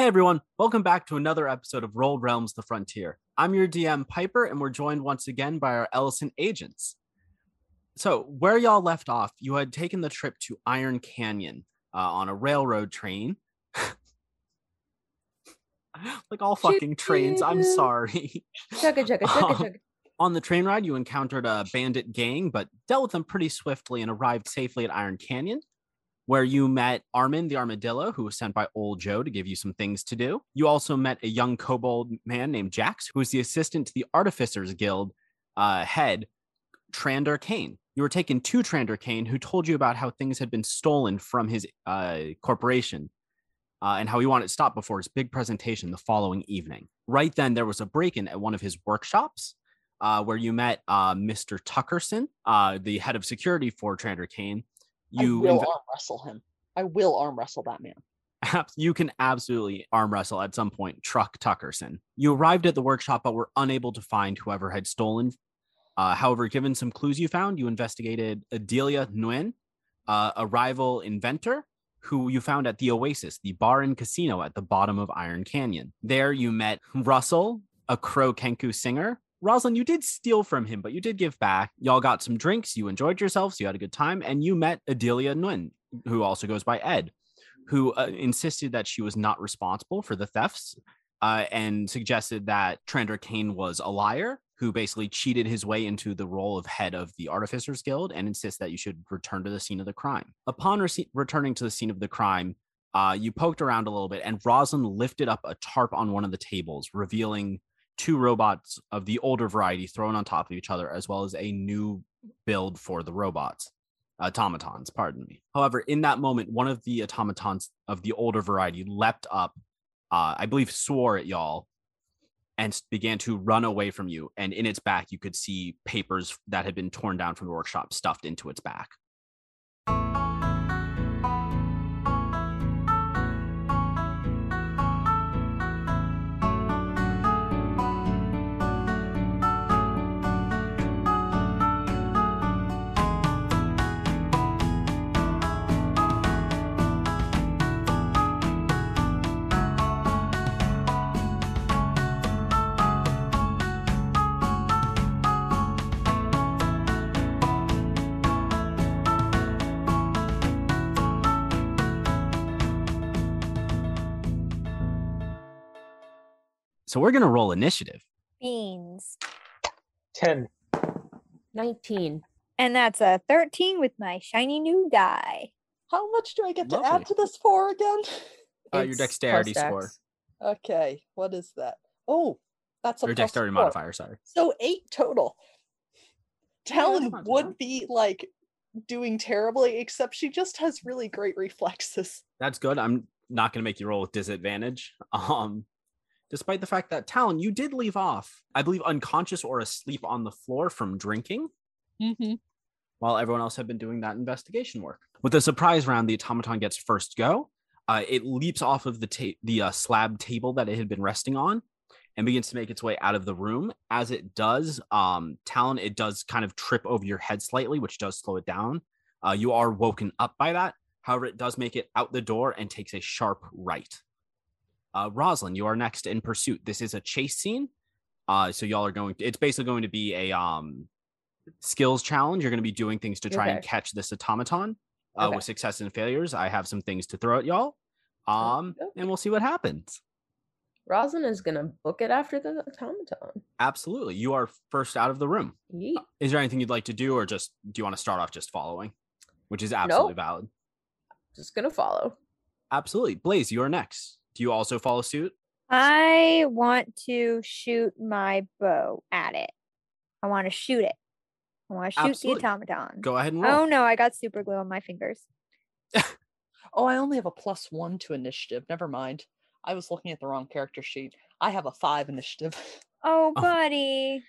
Hey everyone, welcome back to another episode of Rolled Realms The Frontier. I'm your DM Piper, and we're joined once again by our Ellison agents. So, where y'all left off, you had taken the trip to Iron Canyon uh, on a railroad train. like all fucking trains, I'm sorry. Chugga chugga chugga chugga. On the train ride, you encountered a bandit gang, but dealt with them pretty swiftly and arrived safely at Iron Canyon, where you met Armin the armadillo, who was sent by Old Joe to give you some things to do. You also met a young kobold man named Jax, who was the assistant to the Artificers Guild uh, head, Trander Kane. You were taken to Trander Kane, who told you about how things had been stolen from his uh, corporation uh, and how he wanted it stopped before his big presentation the following evening. Right then, there was a break in at one of his workshops uh, where you met uh, Mr. Tuckerson, uh, the head of security for Trander Kane. You I will inve- arm wrestle him. I will arm wrestle that man. you can absolutely arm wrestle at some point Truck Tuckerson. You arrived at the workshop but were unable to find whoever had stolen. Uh, however, given some clues you found, you investigated Adelia Nguyen, uh, a rival inventor who you found at the Oasis, the bar and casino at the bottom of Iron Canyon. There, you met Russell, a Crow Kenku singer. Rosalind, you did steal from him, but you did give back. Y'all got some drinks, you enjoyed yourselves, you had a good time, and you met Adelia Nguyen, who also goes by Ed who uh, insisted that she was not responsible for the thefts uh, and suggested that Trander Kane was a liar who basically cheated his way into the role of head of the Artificers Guild and insists that you should return to the scene of the crime. Upon rece- returning to the scene of the crime, uh, you poked around a little bit and Rosalind lifted up a tarp on one of the tables, revealing two robots of the older variety thrown on top of each other, as well as a new build for the robots automatons, pardon me. However, in that moment, one of the automatons of the older variety leapt up, uh, I believe swore at y'all, and began to run away from you. And in its back, you could see papers that had been torn down from the workshop stuffed into its back. So we're gonna roll initiative. Beans. 10. 19. And that's a 13 with my shiny new die. How much do I get to add to this for again? Uh, your It's dexterity plus score. Okay, what is that? Oh, that's a Your plus dexterity four. modifier, sorry. So eight total. Yeah, Talon not would bad. be like doing terribly, except she just has really great reflexes. That's good. I'm not gonna make you roll with disadvantage. Um, despite the fact that Talon, you did leave off, I believe, unconscious or asleep on the floor from drinking. Mm-hmm. while everyone else had been doing that investigation work. With the surprise round, the automaton gets first go. Uh, it leaps off of the ta- the uh, slab table that it had been resting on and begins to make its way out of the room. As it does, um, Talon, it does kind of trip over your head slightly, which does slow it down. Uh, you are woken up by that. However, it does make it out the door and takes a sharp right. Uh, Rosalind, you are next in pursuit. This is a chase scene. Uh, so y'all are going. it's basically going to be a um, skills challenge. You're going to be doing things to try and catch this automaton uh, Okay. with success and failures. I have some things to throw at y'all, um, Okey-doke. and we'll see what happens. Rosin is gonna book it after the automaton. Absolutely, you are first out of the room. Yeet. Is there anything you'd like to do, or just do you want to start off just following, which is absolutely Nope. valid? Just gonna follow. Absolutely, Blaze, you are next. Do you also follow suit? I want to shoot my bow at it. I want to shoot it. I want to shoot Absolutely. the automaton. Go ahead and oh, roll. Oh no, I got super glue on my fingers. Oh, I only have a plus one to initiative. Never mind. I was looking at the wrong character sheet. I have a five initiative. Oh, Oh. buddy.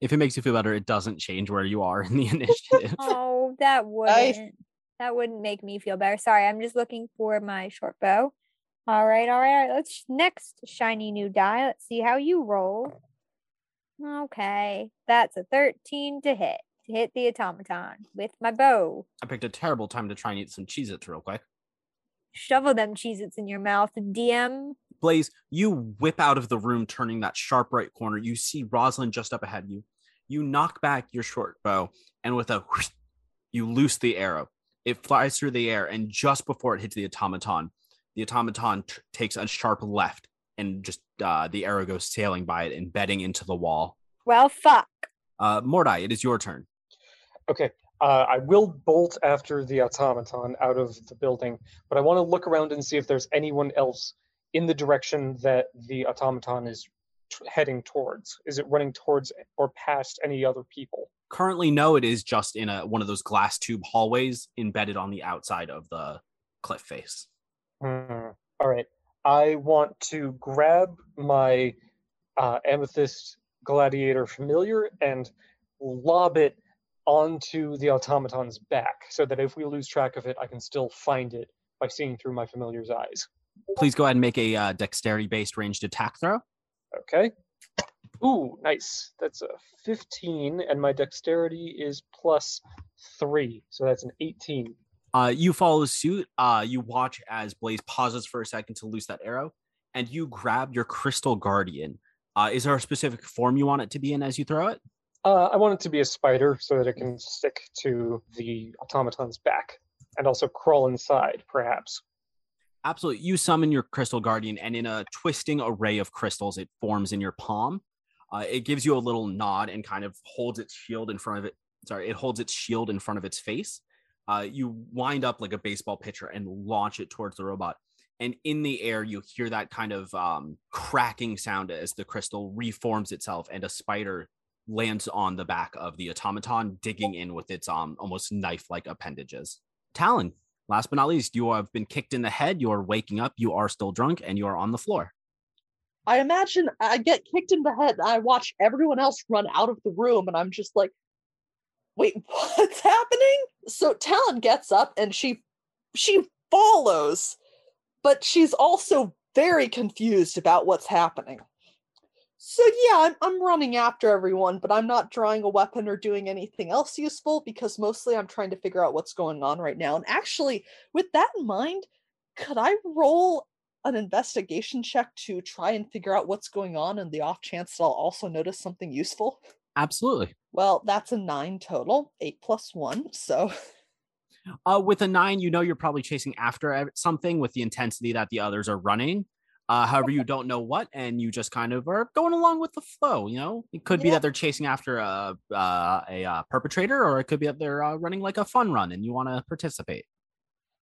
If it makes you feel better, it doesn't change where you are in the initiative. Oh, that wouldn't. That wouldn't make me feel better. Sorry, I'm just looking for my short bow. All right, all right. Let's next shiny new die. Let's see how you roll. Okay, that's a 13 to hit. To hit the automaton with my bow. I picked a terrible time to try and eat some Cheez Its real quick. Shovel them Cheez Its in your mouth, DM. Blaze, you whip out of the room, turning that sharp right corner. You see Rosalind just up ahead of you. You knock back your short bow, and with a whoosh, you loose the arrow. It flies through the air, and just before it hits the automaton, the automaton t- takes a sharp left, and just uh, the arrow goes sailing by it, embedding into the wall. Well, fuck. Uh, Mordai, it is your turn. Okay. Uh, I will bolt after the automaton out of the building, but I want to look around and see if there's anyone else in the direction that the automaton is t- heading towards. Is it running towards or past any other people? Currently, no, it is just in a one of those glass tube hallways embedded on the outside of the cliff face. Hmm. All right. I want to grab my uh, amethyst gladiator familiar and lob it onto the automaton's back so that if we lose track of it, I can still find it by seeing through my familiar's eyes. Please go ahead and make a uh, dexterity-based ranged attack throw. Okay. Ooh, nice. That's a 15, and my dexterity is plus three, so that's an 18. Uh, you follow suit. Uh, you watch as Blaze pauses for a second to loose that arrow, and you grab your crystal guardian. Uh, is there a specific form you want it to be in as you throw it? Uh, I want it to be a spider so that it can stick to the automaton's back and also crawl inside, perhaps. Absolutely. You summon your crystal guardian, and in a twisting array of crystals, it forms in your palm. Uh, it gives you a little nod and kind of holds its shield in front of it. Sorry, it holds its shield in front of its face. Uh, you wind up like a baseball pitcher and launch it towards the robot. And in the air, you hear that kind of um, cracking sound as the crystal reforms itself, and a spider lands on the back of the automaton, digging in with its um, almost knife-like appendages. Talon, last but not least, you have been kicked in the head. You are waking up. You are still drunk, and you are on the floor. I imagine I get kicked in the head. I watch everyone else run out of the room, and I'm just like, "Wait, what's happening?" So Talon gets up and she she follows, but she's also very confused about what's happening. So yeah, I'm I'm running after everyone, but I'm not drawing a weapon or doing anything else useful because mostly I'm trying to figure out what's going on right now. And actually, with that in mind, could I roll an investigation check to try and figure out what's going on and the off chance that I'll also notice something useful? Absolutely. Well, that's a nine total, eight plus one. So Uh, with a nine, you know you're probably chasing after something with the intensity that the others are running. Uh, however, you don't know what, and you just kind of are going along with the flow. You know, it could be that they're chasing after a uh, a uh, perpetrator, or it could be that they're uh, running like a fun run, and you want to participate.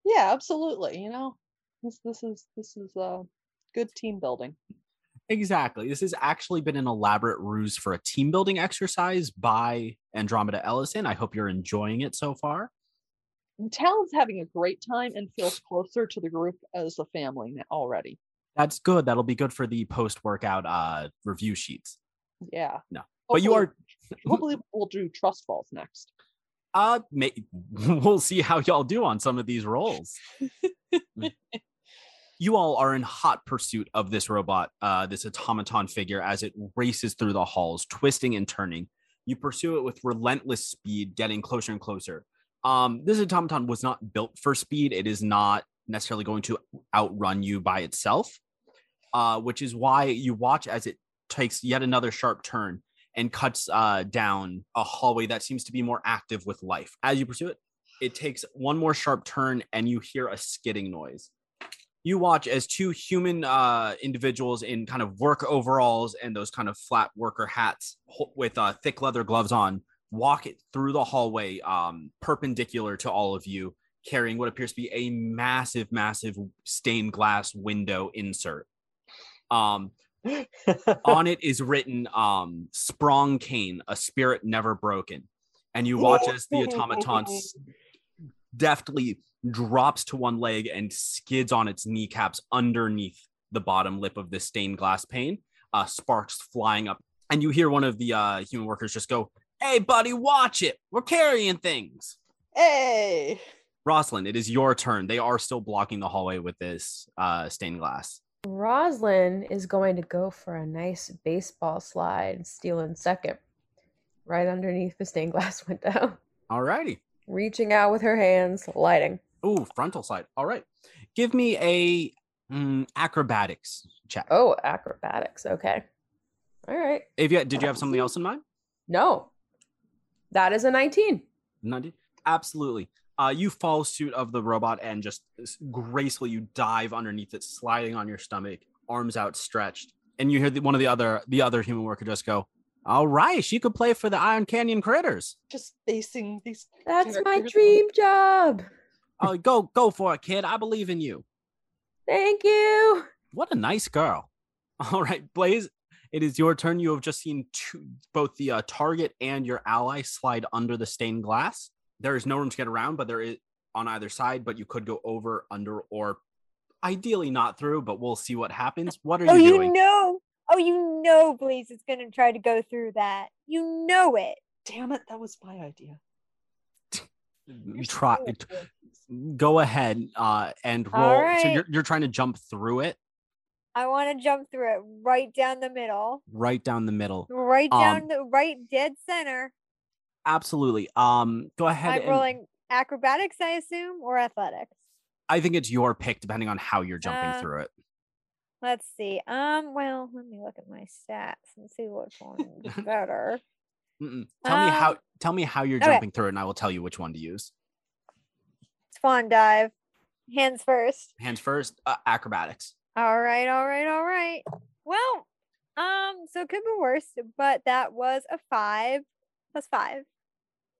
yeah, absolutely. You know, this this is this is uh good team building. Exactly. This has actually been an elaborate ruse for a team building exercise by Andromeda Ellison. I hope you're enjoying it so far. Talon's having a great time and feels closer to the group as a family already. That's good. That'll be good for the post workout uh, review sheets. Yeah. No, but you are hopefully we'll do trust falls next. Uh, may, we'll see how y'all do on some of these roles. you all are in hot pursuit of this robot, uh, this automaton figure, as it races through the halls, twisting and turning. You pursue it with relentless speed, getting closer and closer. Um, this automaton was not built for speed. It is not necessarily going to outrun you by itself, uh, which is why you watch as it takes yet another sharp turn and cuts uh, down a hallway that seems to be more active with life. As you pursue it, it takes one more sharp turn and you hear a skidding noise. You watch as two human uh, individuals in kind of work overalls and those kind of flat worker hats with uh, thick leather gloves on walk it through the hallway um, perpendicular to all of you, carrying what appears to be a massive, massive stained glass window insert. Um, on it is written um Sprong Kane a spirit never broken and you watch as the automatons deftly drops to one leg and skids on its kneecaps underneath the bottom lip of this stained glass pane uh sparks flying up and you hear one of the uh human workers just go hey buddy watch it we're carrying things Hey. Rosalind, it is your turn. They are still blocking the hallway with this uh, stained glass. Roslyn is going to go for a nice baseball slide, stealing second, right underneath the stained glass window, All righty. reaching out with her hands, lighting. Ooh, frontal side. All right. Give me a Mm, acrobatics check. Oh, acrobatics. Okay. All right. If you did you have something else in mind? No. That is a 19. Ninety. Absolutely. Uh, you follow suit of the robot and just gracefully you dive underneath it, sliding on your stomach, arms outstretched, and you hear the, one of the other the other human worker just go, "All right, she could play for the Iron Canyon Critters. Just facing these. That's my dream job. Oh, go go for it, kid. I believe in you." Thank you. What a nice girl. All right, Blaze, it is your turn. You have just seen two, both the uh, target and your ally slide under the stained glass. There is no room to get around, but there is on either side, but you could go over, under, or ideally not through, but we'll see what happens. What are Oh, you you know. Oh, you know Blaze is gonna try to go through that. You know it. Damn it, that was my idea. You're so Try good. Go ahead uh, and roll. So you're, you're trying to jump through it I want to jump through it right down the middle, right down the middle. right Um, down the right dead center. Absolutely. Um, go ahead. I'm rolling acrobatics, I assume, or athletics. I think it's your pick, depending on how you're jumping Uh, through it. Let's see. Um, well, let me look at my stats and see which one's better. Mm-mm. Tell me how. Um, Tell me how you're okay. jumping through it, and I will tell you which one to use. Swan dive. Hands first. Hands first. Uh, acrobatics. All right, all right, all right. Well, um, so it could be worse, but that was a five plus five.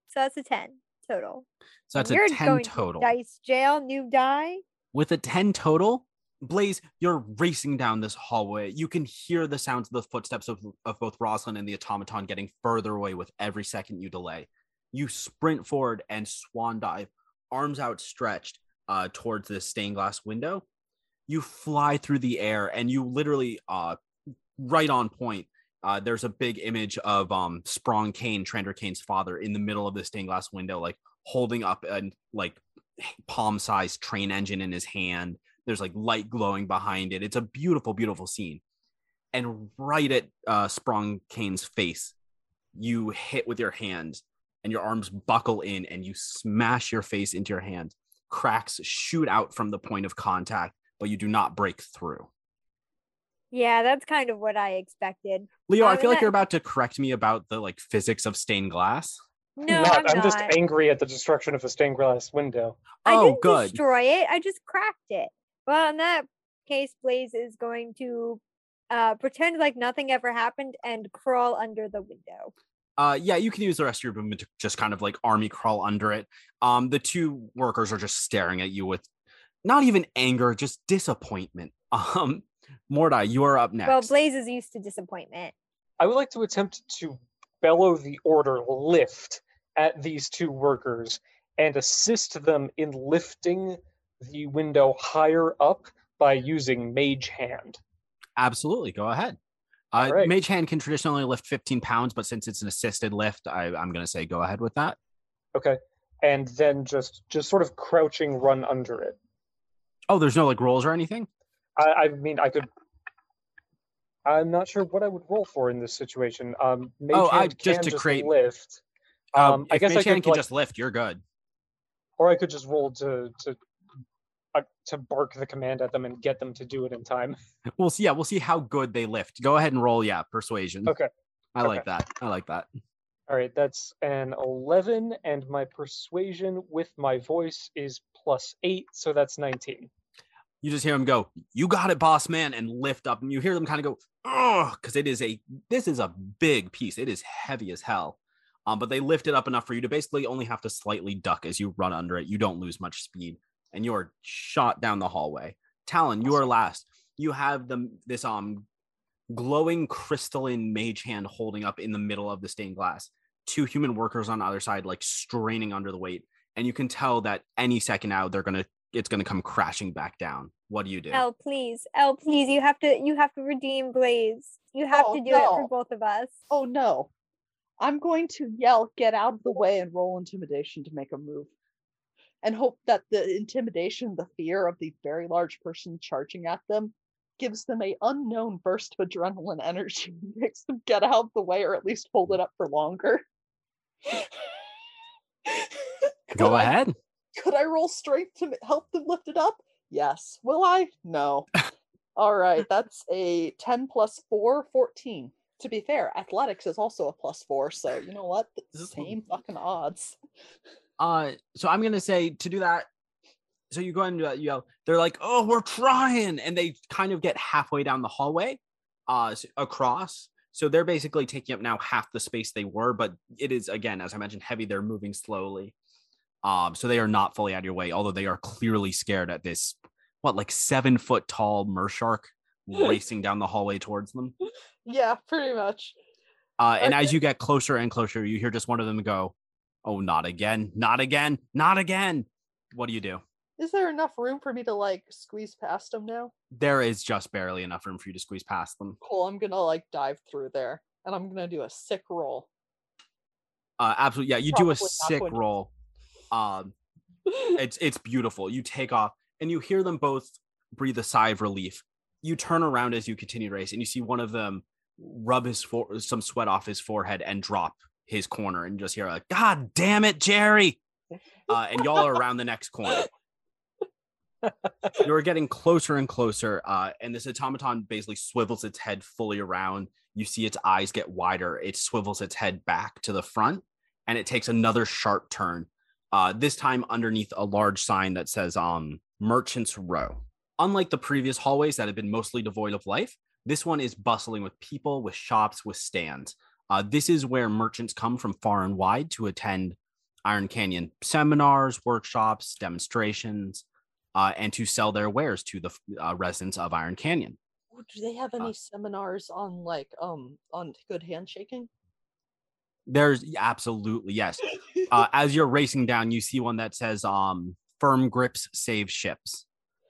So that's a ten total. So that's And a you're ten going to total. Dice jail, new die. With a ten total, Blaze, you're racing down this hallway. You can hear the sounds of the footsteps of, of both Rosalind and the automaton getting further away with every second you delay. You sprint forward and swan dive, arms outstretched uh, towards this stained glass window. You fly through the air and you literally, uh, right on point. Uh, there's a big image of um, Sprong Kane, Trander Kane's father, in the middle of the stained glass window, like holding up a like palm-sized train engine in his hand there's like light glowing behind it. It's a beautiful, beautiful scene. And right at uh, Sprung Kane's face, you hit with your hand and your arms buckle in and you smash your face into your hand. Cracks shoot out from the point of contact, but you do not break through. Yeah, that's kind of what I expected. Leo, I Um, feel like that- you're about to correct me about the like physics of stained glass. No, not. I'm, I'm, just not. angry at the destruction of a stained glass window. I oh, didn't good. destroy it. I just cracked it. Well, in that case, Blaze is going to uh, pretend like nothing ever happened and crawl under the window. Uh, yeah, you can use the rest of your movement to just kind of like army crawl under it. Um, the two workers are just staring at you with not even anger, just disappointment. Um, Mordai, you are up next. Well, Blaze is used to disappointment. I would like to attempt to bellow the order lift at these two workers and assist them in lifting the window higher up by using Mage Hand. Absolutely, go ahead. Uh, Alright. Mage Hand can traditionally lift 15 pounds, but since it's an assisted lift, I, I'm going to say go ahead with that. Okay. And then just just sort of crouching run under it. Oh, there's no like rolls or anything. I, I mean I could I'm not sure what I would roll for in this situation. Um Mage Oh, I- just can to create- lift. Um, Um, I guess I Mage Hand could can like, just lift, you're good. or I could just roll to to to bark the command at them and get them to do it in time. We'll see. Yeah, we'll see how good they lift. Go ahead and roll. Yeah, persuasion. Okay. I like that. I like that. All right, that's an 11, and my persuasion with my voice is plus 8, so that's 19. You just hear them go, "You got it, boss man," and lift up, and you hear them kind of go, "Oh," because it is a this is a big piece. It is heavy as hell. Um, but they lift it up enough for you to basically only have to slightly duck as you run under it. You don't lose much speed, and you are shot down the hallway. Talon, you are last. You have the this um glowing crystalline mage hand holding up in the middle of the stained glass. Two human workers on the other side, like straining under the weight, and you can tell that any second now they're gonna it's gonna come crashing back down. What do you do? El, please, El, please, you have to, you have to redeem Blaze. You have Oh, to do it for both of us. Oh no. I'm going to yell, get out of the way, and roll intimidation to make a move. And hope that the intimidation, the fear of the very large person charging at them, gives them a unknown burst of adrenaline energy, makes them get out of the way or at least hold it up for longer. Could Go I- ahead. Could I roll strength to help them lift it up? Yes. Will I? No. All right. That's a 10 plus 4, 14. To be fair, athletics is also a plus 4. So, you know what? The same fucking odds. Uh, so I'm gonna say to do that. So you go and uh, you know they're like, "Oh, we're trying," and they kind of get halfway down the hallway, uh, across. So they're basically taking up now half the space they were, but it is again, as I mentioned, heavy. They're moving slowly, um, so they are not fully out of your way. Although they are clearly scared at this, what like seven foot tall mershark racing down the hallway towards them. Yeah, pretty much. Uh, and as you get closer and closer, you hear just one of them go, "Oh, not again! Not again! Not again!" What do you do? Is there enough room for me to like squeeze past them now? There is just barely enough room for you to squeeze past them. Cool. I'm gonna like dive through there and I'm gonna do a sick roll. Uh, absolutely, yeah. You do a sick roll. Um, it's it's beautiful. You take off, and you hear them both breathe a sigh of relief. You turn around as you continue to race, and you see one of them rub his for- some sweat off his forehead and drop his corner, and just hear a "God damn it, Jerry!" Uh, and y'all are around the next corner. You're getting closer and closer, uh, and this automaton basically swivels its head fully around. You see its eyes get wider. It swivels its head back to the front, and it takes another sharp turn. Uh, this time underneath a large sign that says um, "Merchants Row." Unlike the previous hallways that have been mostly devoid of life, this one is bustling with people, with shops, with stands. Uh, this is where merchants come from far and wide to attend Iron Canyon seminars, workshops, demonstrations, uh, and to sell their wares to the uh, residents of Iron Canyon. Do they have any Uh, seminars on like um on good handshaking? There's absolutely yes. Uh, as you're racing down, you see one that says um, "Firm grips save ships."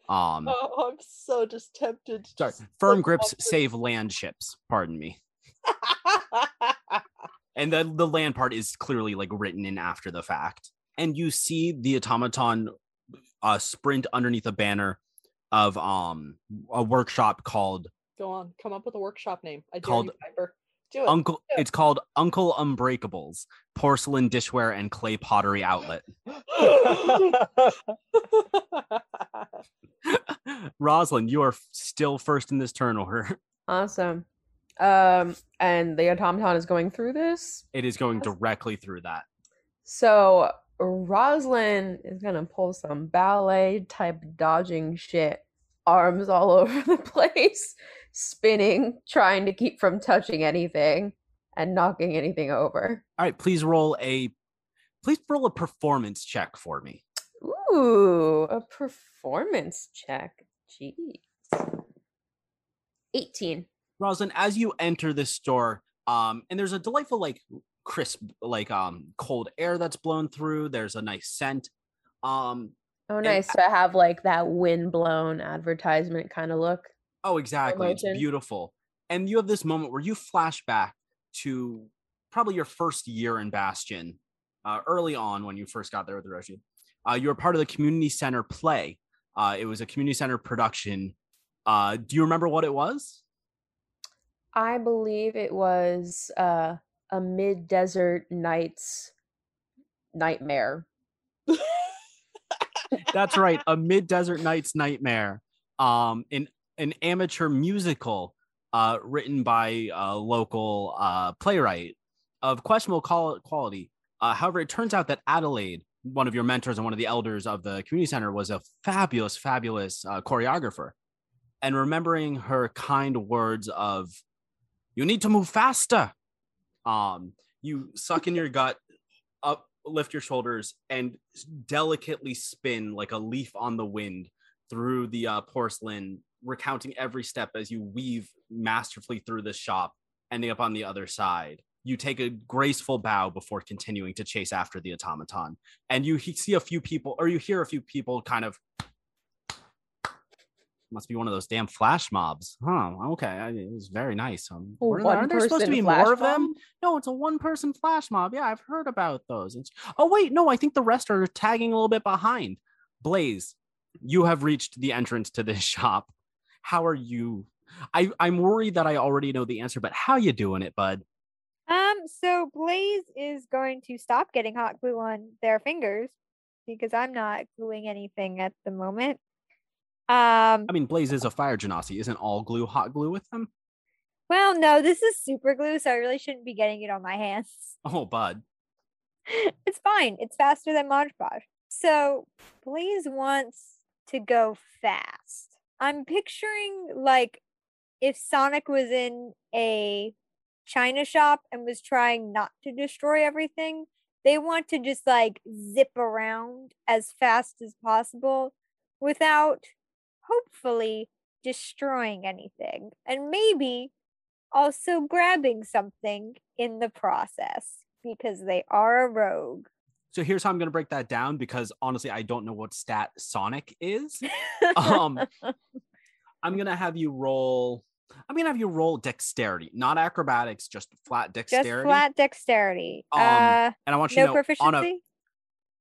Um, oh, I'm so just tempted. sorry, firm grips save land ships. Pardon me. the- and the the land part is clearly like written in after the fact and you see the automaton uh sprint underneath a banner of um a workshop called Go on, come up with a workshop name. I Called you, Do it. uncle yeah. it's called uncle unbreakables porcelain dishware and clay pottery outlet rosalind you are still first in this turn order Awesome. Um, and the automaton is going through this. it is going directly through that So Rosalind is gonna pull some ballet type dodging shit, arms all over the place, spinning, trying to keep from touching anything and knocking anything over. all right please roll a please roll a performance check for me Ooh, a performance check. Jeez. 18. Rosalind, as you enter this store, um, and there's a delightful, like crisp, like um, cold air that's blown through. There's a nice scent. Um, Oh, And nice to have like that wind blown advertisement kind of look. oh, exactly. It's beautiful. And you have this moment where you flash back to probably your first year in Bastion, uh, early on when you first got there with the rest of you. Uh, you were part of the community center play. Uh, it was a community center production. Uh, do you remember what it was? I believe it was uh, a mid desert nights nightmare. That's right, a mid desert night's nightmare. Um, an an amateur musical, uh, written by a local uh playwright of questionable qual- quality. Uh, however, it turns out that Adelaide, one of your mentors and one of the elders of the community center, was a fabulous, fabulous uh, choreographer. And remembering her kind words of, "You need to move faster," um, you suck in your gut, up, lift your shoulders, and delicately spin like a leaf on the wind through the uh, porcelain, recounting every step as you weave masterfully through the shop, ending up on the other side. You take a graceful bow before continuing to chase after the automaton, and you see a few people, or you hear a few people kind of. Must be one of those damn flash mobs, huh? Okay, I- it was very nice. Um, A were aren't there supposed to be flash more of them? mob? No, it's a one person flash mob. Yeah, I've heard about those. It's, oh, wait, no, I think the rest are tagging a little bit behind. Blaze, you have reached the entrance to this shop. How are you? I, I'm worried that I already know the answer, but how you doing it, bud? Um, so Blaze is going to stop getting hot glue on their fingers because I'm not gluing anything at the moment. Um, I mean, Blaze is a fire genasi. Isn't all glue hot glue with them? well, no, this is super glue, so I really shouldn't be getting it on my hands. Oh, bud. it's fine. It's faster than Mod Podge. So Blaze wants to go fast. I'm picturing like if Sonic was in a China shop and was trying not to destroy everything, they want to just like zip around as fast as possible without hopefully destroying anything and maybe also grabbing something in the process because they are a rogue. So here's how I'm going to break that down because honestly, I don't know what stat Sonic is. Um, I'm going to have you roll. I'm going to have you roll dexterity, not acrobatics, just flat dexterity. just flat dexterity. Um, uh, and I want you no to know proficiency. on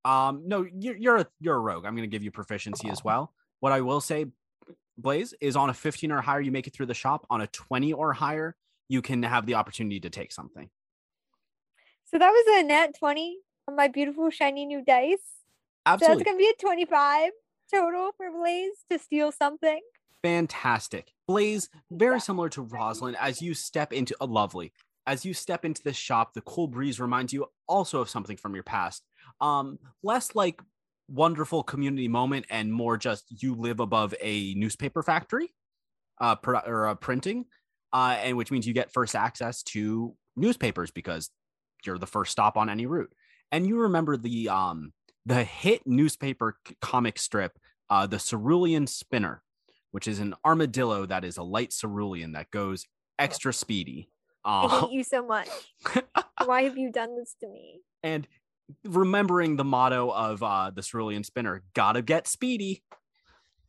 a um no you're you're a you're a rogue. I'm going to give you proficiency as well. What I will say, Blaze, is on a 15 or higher, you make it through the shop. On a 20 or higher, you can have the opportunity to take something. So that was a net 20 on my beautiful shiny new dice. So Absolutely. that's gonna be a 25 total for Blaze to steal something. fantastic. Blaze, very similar to Rosalind, as you step into a lovely, as you step into this shop, the cool breeze reminds you also of something from your past. Um, less like wonderful community moment and more just you live above a newspaper factory, uh, pro- or uh, printing, uh, and which means you get first access to newspapers because you're the first stop on any route. And you remember the um the hit newspaper c- comic strip, uh, the Cerulean Spinner which is an armadillo that is a light cerulean that goes extra speedy. I Uh, hate you so much. Why have you done this to me? and remembering the motto of uh, the cerulean spinner, gotta get speedy.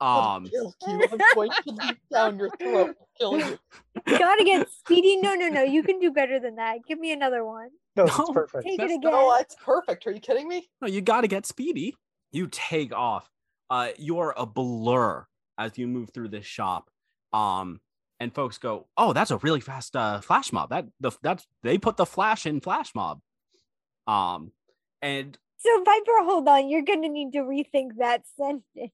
Um, you. I'm going to leap down your throat kill you. Gotta get speedy. No, no, no. You can do better than that. Give me another one. No, No, it's perfect. Take it That's- again. No, it's perfect. Are you kidding me? no, you gotta get speedy. You take off. Uh, you're a blur as you move through this shop. Um, and folks go, "Oh, that's a really fast uh, flash mob. That the that's they put the flash in flash mob." Um, and So Piper, hold on. You're gonna need to rethink that sentence.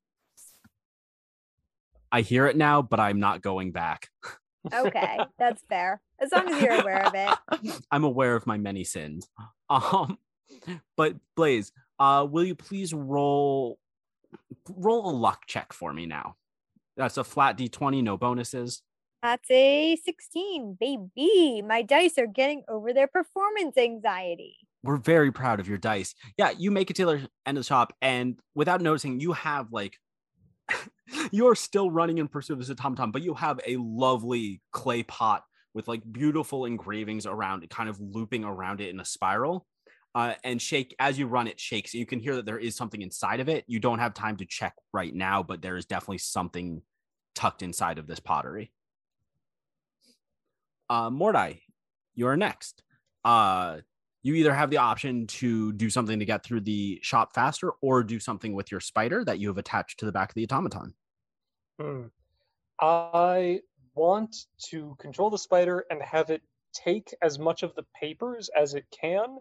I hear it now, but I'm not going back. Okay, that's fair. As long as you're aware of it. I'm aware of my many sins. Um, but Blaze, uh, will you please roll roll a luck check for me now? That's a flat d20, no bonuses. That's a 16, baby. My dice are getting over their performance anxiety. We're very proud of your dice. Yeah, you make it to the end of the shop, and without noticing, you have like you're still running in pursuit of this automaton, but you have a lovely clay pot with like beautiful engravings around it, kind of looping around it in a spiral. Uh, and shake as you run it shakes. You can hear that there is something inside of it. You don't have time to check right now, but there is definitely something tucked inside of this pottery. Uh, Mordai, you're next. Uh, you either have the option to do something to get through the shop faster or do something with your spider that you have attached to the back of the automaton. Hmm. I want to control the spider and have it take as much of the papers as it can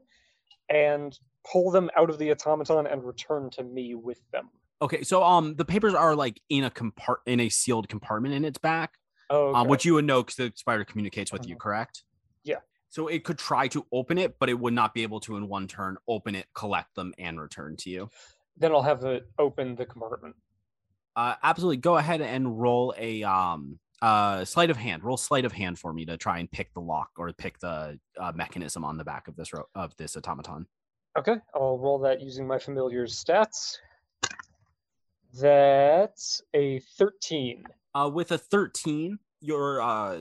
and pull them out of the automaton and return to me with them. Okay, so um the papers are like in a compart in a sealed compartment in its back, Oh, um, which you would know because the spider communicates with you, Mhm. correct? Yeah. So it could try to open it, but it would not be able to in one turn open it, collect them, and return to you. then I'll have it open the compartment. Uh, absolutely. Go ahead and roll a um uh sleight of hand. Roll sleight of hand for me to try and pick the lock or pick the uh, mechanism on the back of this ro- of this automaton. Okay, I'll roll that using my familiar stats. That's a 13. Uh, with a 13, your uh,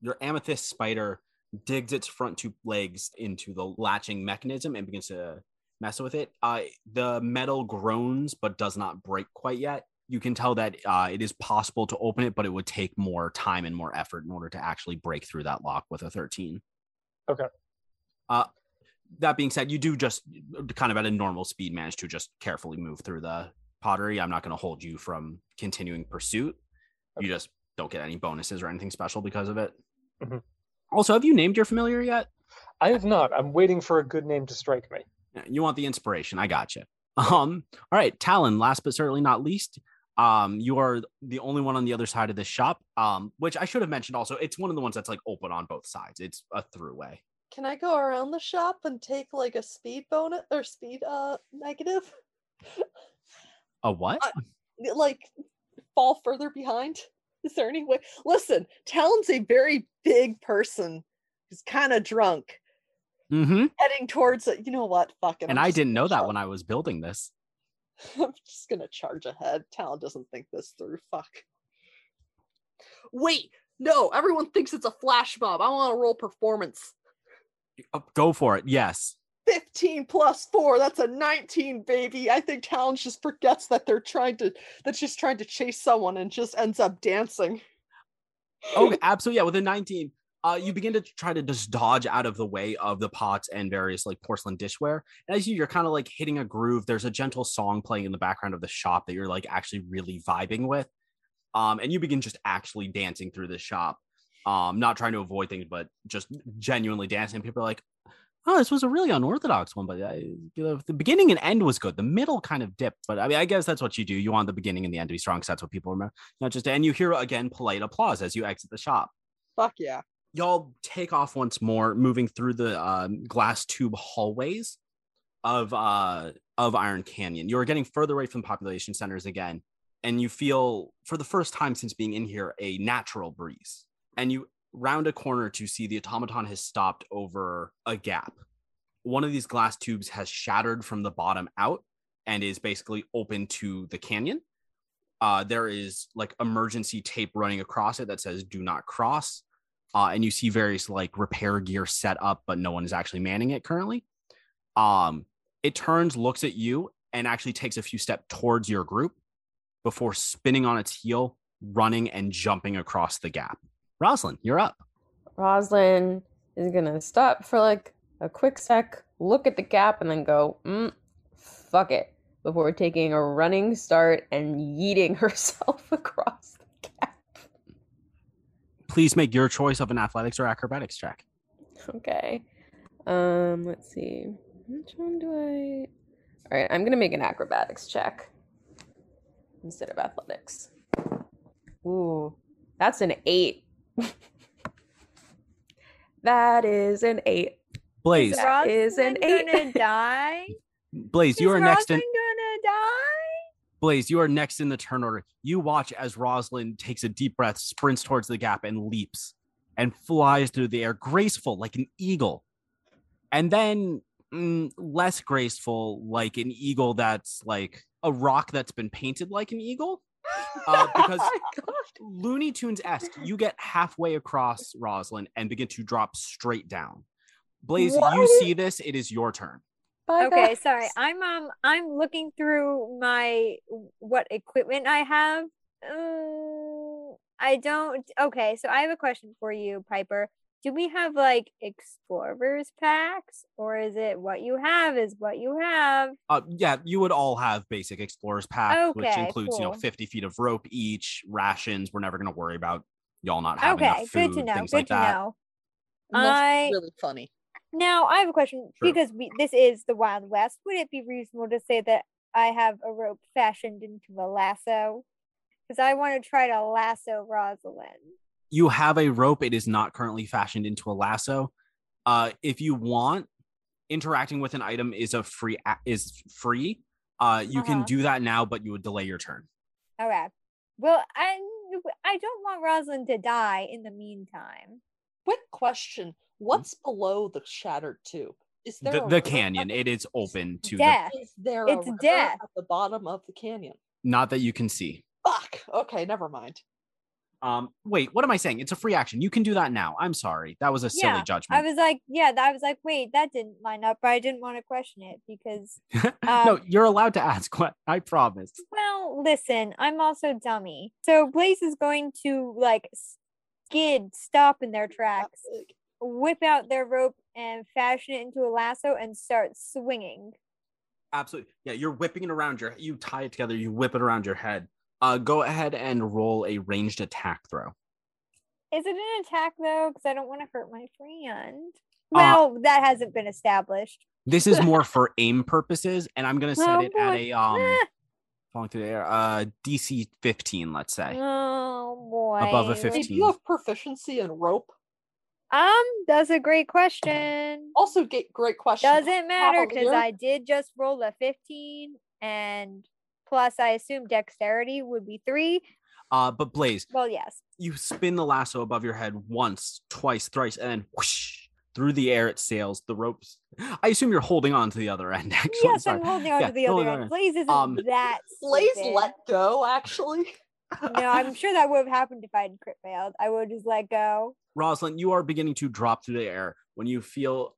your amethyst spider digs its front two legs into the latching mechanism and begins to mess with it. Uh, the metal groans but does not break quite yet. You can tell that uh, it is possible to open it, but it would take more time and more effort in order to actually break through that lock with a 13. Okay. Uh, that being said, you do just kind of at a normal speed manage to just carefully move through the pottery. I'm not going to hold you from continuing pursuit. You just don't get any bonuses or anything special because of it. Mhm. Also, have you named your familiar yet? I have not. I'm waiting for a good name to strike me. You want the inspiration. I got you. Um, all right, Talon, last but certainly not least, Um, you are the only one on the other side of the shop. Um, which I should have mentioned also. It's one of the ones that's like open on both sides. It's a throughway. Can I go around the shop and take like a speed bonus or speed uh negative? A what? Uh, like fall further behind? Is there any way? Listen, Talon's a very big person who's kind of drunk, mm-hmm. heading towards it. You know what? Fuck it. And I'm I didn't know that when I was building this. I'm just gonna charge ahead. Talon doesn't think this through. Fuck. Wait, no, everyone thinks it's a flash mob. I want to roll performance. Uh, Go for it. Yes. 15 plus 4 that's a 19 baby i think talon just forgets that they're trying to that she's trying to chase someone and just ends up dancing oh absolutely. Yeah, with a 19, uh, you begin to try to just dodge out of the way of the pots and various like porcelain dishware. And as you, you're kind of like hitting a groove. There's a gentle song playing in the background of the shop that you're like actually really vibing with. Um, and you begin just actually dancing through the shop. Um, not trying to avoid things, but just genuinely dancing. People are like, "Oh, this was a really unorthodox one," but I, you know, the beginning and end was good. The middle kind of dipped, but I mean, I guess that's what you do. You want the beginning and the end to be strong, because that's what people remember. Not just, and you hear again polite applause as you exit the shop fuck yeah y'all take off once more moving through the um, glass tube hallways of uh of iron canyon you're getting further away from population centers again and you feel for the first time since being in here a natural breeze and you round a corner to see the automaton has stopped over a gap one of these glass tubes has shattered from the bottom out and is basically open to the canyon uh, there is like emergency tape running across it that says do not cross uh, and you see various like repair gear set up, but no one is actually manning it currently. Um, it turns, looks at you, and actually takes a few steps towards your group before spinning on its heel, running and jumping across the gap. Rosalind, you're up. Roslyn is gonna stop for like a quick sec, look at the gap, and then go, mm, fuck it, before taking a running start and yeeting herself across the gap. Please make your choice of an athletics or acrobatics check. Okay. Um, let's see. Which one do I All right, I'm going to make an acrobatics check instead of athletics. Ooh, that's an 8. that is an 8. Blaze, That is an eight. gonna die? Blaze, you Is are next in. Gonna die? Blaze, you are next in the turn order. You watch as Rosalind takes a deep breath, sprints towards the gap, and leaps and flies through the air, graceful like an eagle. And then mm, less graceful, like an eagle that's like a rock that's been painted like an eagle. Uh, because Oh. Looney Tunes esque, you get halfway across Rosalind and begin to drop straight down. Blaze, you see this, it is your turn. Bye, Okay, guys. sorry. I'm um I'm looking through my what equipment I have. Um, I don't. Okay, so I have a question for you, Piper. Do we have like explorers packs, or is it what you have is what you have? Uh, yeah, you would all have basic explorers pack, which Okay, includes you know 50 feet of rope each, rations. We're never going to worry about y'all not having Okay, enough food, good to know. things Good like to that. know. And that's I- really funny. Now I have a question Sure. because we this is the Wild West. Would it be reasonable to say that I have a rope fashioned into a lasso? Because I want to try to lasso Rosalind. You have a rope. It is not currently fashioned into a lasso. Uh, if you want, interacting with an item is a free a- is free. Uh, you can Uh-huh. do that now, but you would delay your turn. Okay. Well, I I don't want Rosalind to die in the meantime. Quick question. What's below the shattered tube? Is there The, a the canyon. It is open to Death. Is there It's a death. at the bottom of the canyon? not that you can see. Fuck. Okay, never mind. Um, wait, what am I saying? It's a free action. You can do that now. I'm sorry. That was a silly Yeah, judgment. I was like, yeah, I was like, wait, that didn't line up, but I didn't want to question it because, no, um, you're allowed to ask. What I promise. well, listen, I'm also dummy. So Blaze is going to like skid, stop in their tracks, whip out their rope and fashion it into a lasso and start swinging. Absolutely. Yeah, you're whipping it around your. You tie it together. You whip it around your head. Uh, go ahead and roll a ranged attack throw. Is it an attack though? Because I don't want to hurt my friend. Uh, Well, that hasn't been established. This is more for aim purposes, and I'm gonna set Oh, it at a um. Ah, falling through the air. Uh, DC 15, let's say. Oh boy. Above a 15. Hey, do you have proficiency in rope? Um, that's a great question. Also, great question. Doesn't matter because I did just roll a 15 and plus I assume dexterity would be three. Uh, but Blaze, Well, yes. you spin the lasso above your head once, twice, thrice, and then whoosh, through the air it sails. The ropes. I assume you're holding on to the other end. Actually, I'm yes. I'm holding on Yeah, to the other on. end. Blaze isn't Um, that Blaze stupid. let go, actually. No, I'm sure that would have happened if I had crit failed. I would just let go. Rosalind, you are beginning to drop through the air when you feel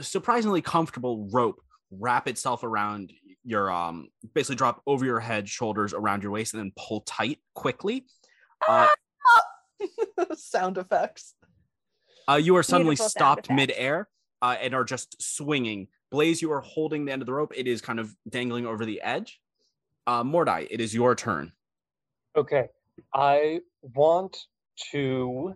surprisingly comfortable rope wrap itself around your um basically drop over your head, shoulders around your waist, and then pull tight quickly. Uh, Sound effects. uh, you are suddenly Beautiful stopped midair uh, and are just swinging. Blaze, you are holding the end of the rope. It is kind of dangling over the edge. Uh, Mordai, it is your turn. Okay, I want to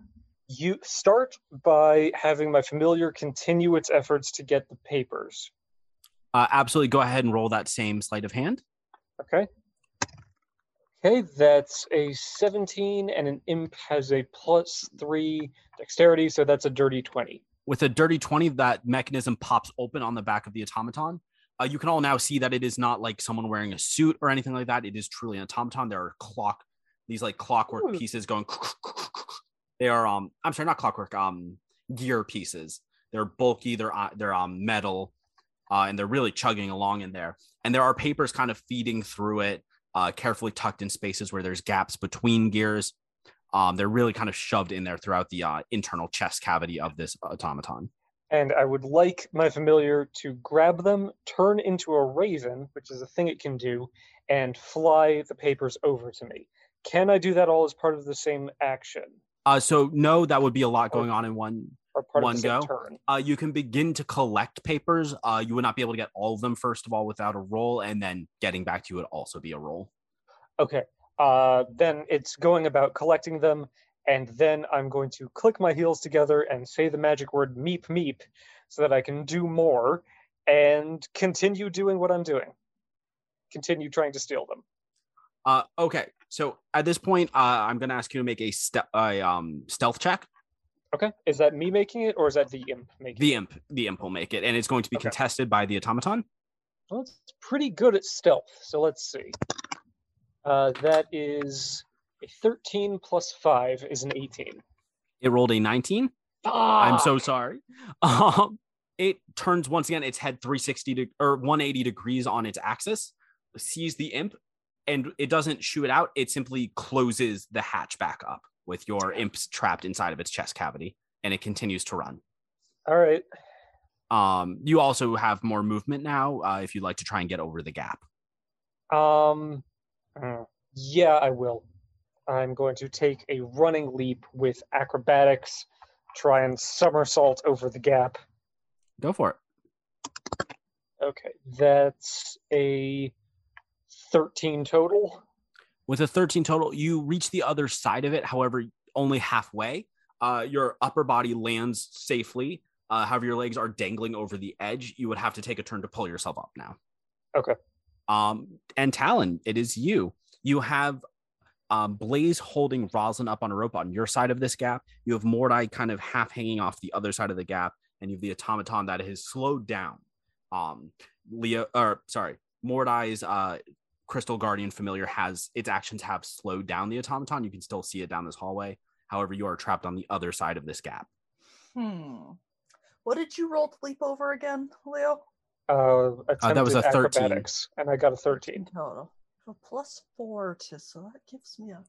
you start by having my familiar continue its efforts to get the papers. Uh, absolutely, go ahead and roll that same sleight of hand. Okay. Okay, that's a 17, and an imp has a plus three dexterity, so that's a dirty 20. with a dirty 20 that mechanism pops open on the back of the automaton uh, you can all now see that it is not like someone wearing a suit or anything like that it is truly an automaton there are clock these like clockwork Ooh. pieces going they are um i'm sorry not clockwork um gear pieces they're bulky they're uh, they're um metal uh, and they're really chugging along in there and there are papers kind of feeding through it uh, carefully tucked in spaces where there's gaps between gears um, they're really kind of shoved in there throughout the uh, internal chest cavity of this automaton. And I would like my familiar to grab them, turn into a raven, which is a thing it can do, and fly the papers over to me. Can I do that all as part of the same action Uh, so no, that would be a lot going on in one. Or part One of the go? turn? Uh, you can begin to collect papers. Uh, you would not be able to get all of them first of all without a roll, and then getting back to you would also be a roll. Okay. Uh, then it's going about collecting them, and then I'm going to click my heels together and say the magic word meep meep so that I can do more and continue doing what I'm doing. Continue trying to steal them. Uh, okay. So at this point, uh, I'm going to ask you to make a, ste- a um, stealth check. Okay. Is that me making it or is that the imp making The it? imp, the imp will make it, and it's going to be Okay. contested by the automaton. Well, it's pretty good at stealth. So let's see. Uh, that is a 13 plus 5 is an 18. It rolled a 19. I'm so sorry. Um, it turns once again its head 360 to, or 180 degrees on its axis, sees the imp, and it doesn't shoot it out. It simply closes the hatch back up with your imps trapped inside of its chest cavity, and it continues to run. All right. Um, you also have more movement now uh, if you'd like to try and get over the gap. Um, uh, yeah, I will. I'm going to take a running leap with acrobatics, try and somersault over the gap. Go for it. Okay, that's a 13 total. With a 13 total, you reach the other side of it, however, only halfway. Uh, your upper body lands safely. Uh, however, your legs are dangling over the edge. You would have to take a turn to pull yourself up now. Okay. Um, and Talon, it is you. You have um, Blaze holding Roslyn up on a rope on your side of this gap. You have Mordai kind of half hanging off the other side of the gap, and you have the automaton that has slowed down. Um, Leo, or sorry, Mordai's uh, Crystal Guardian familiar has its actions have slowed down the automaton. You can still see it down this hallway. However, you are trapped on the other side of this gap. Hmm. What did you roll to leap over again, Leo? Uh, that was a 13. and I got a 13. total. A plus four to so that gives me a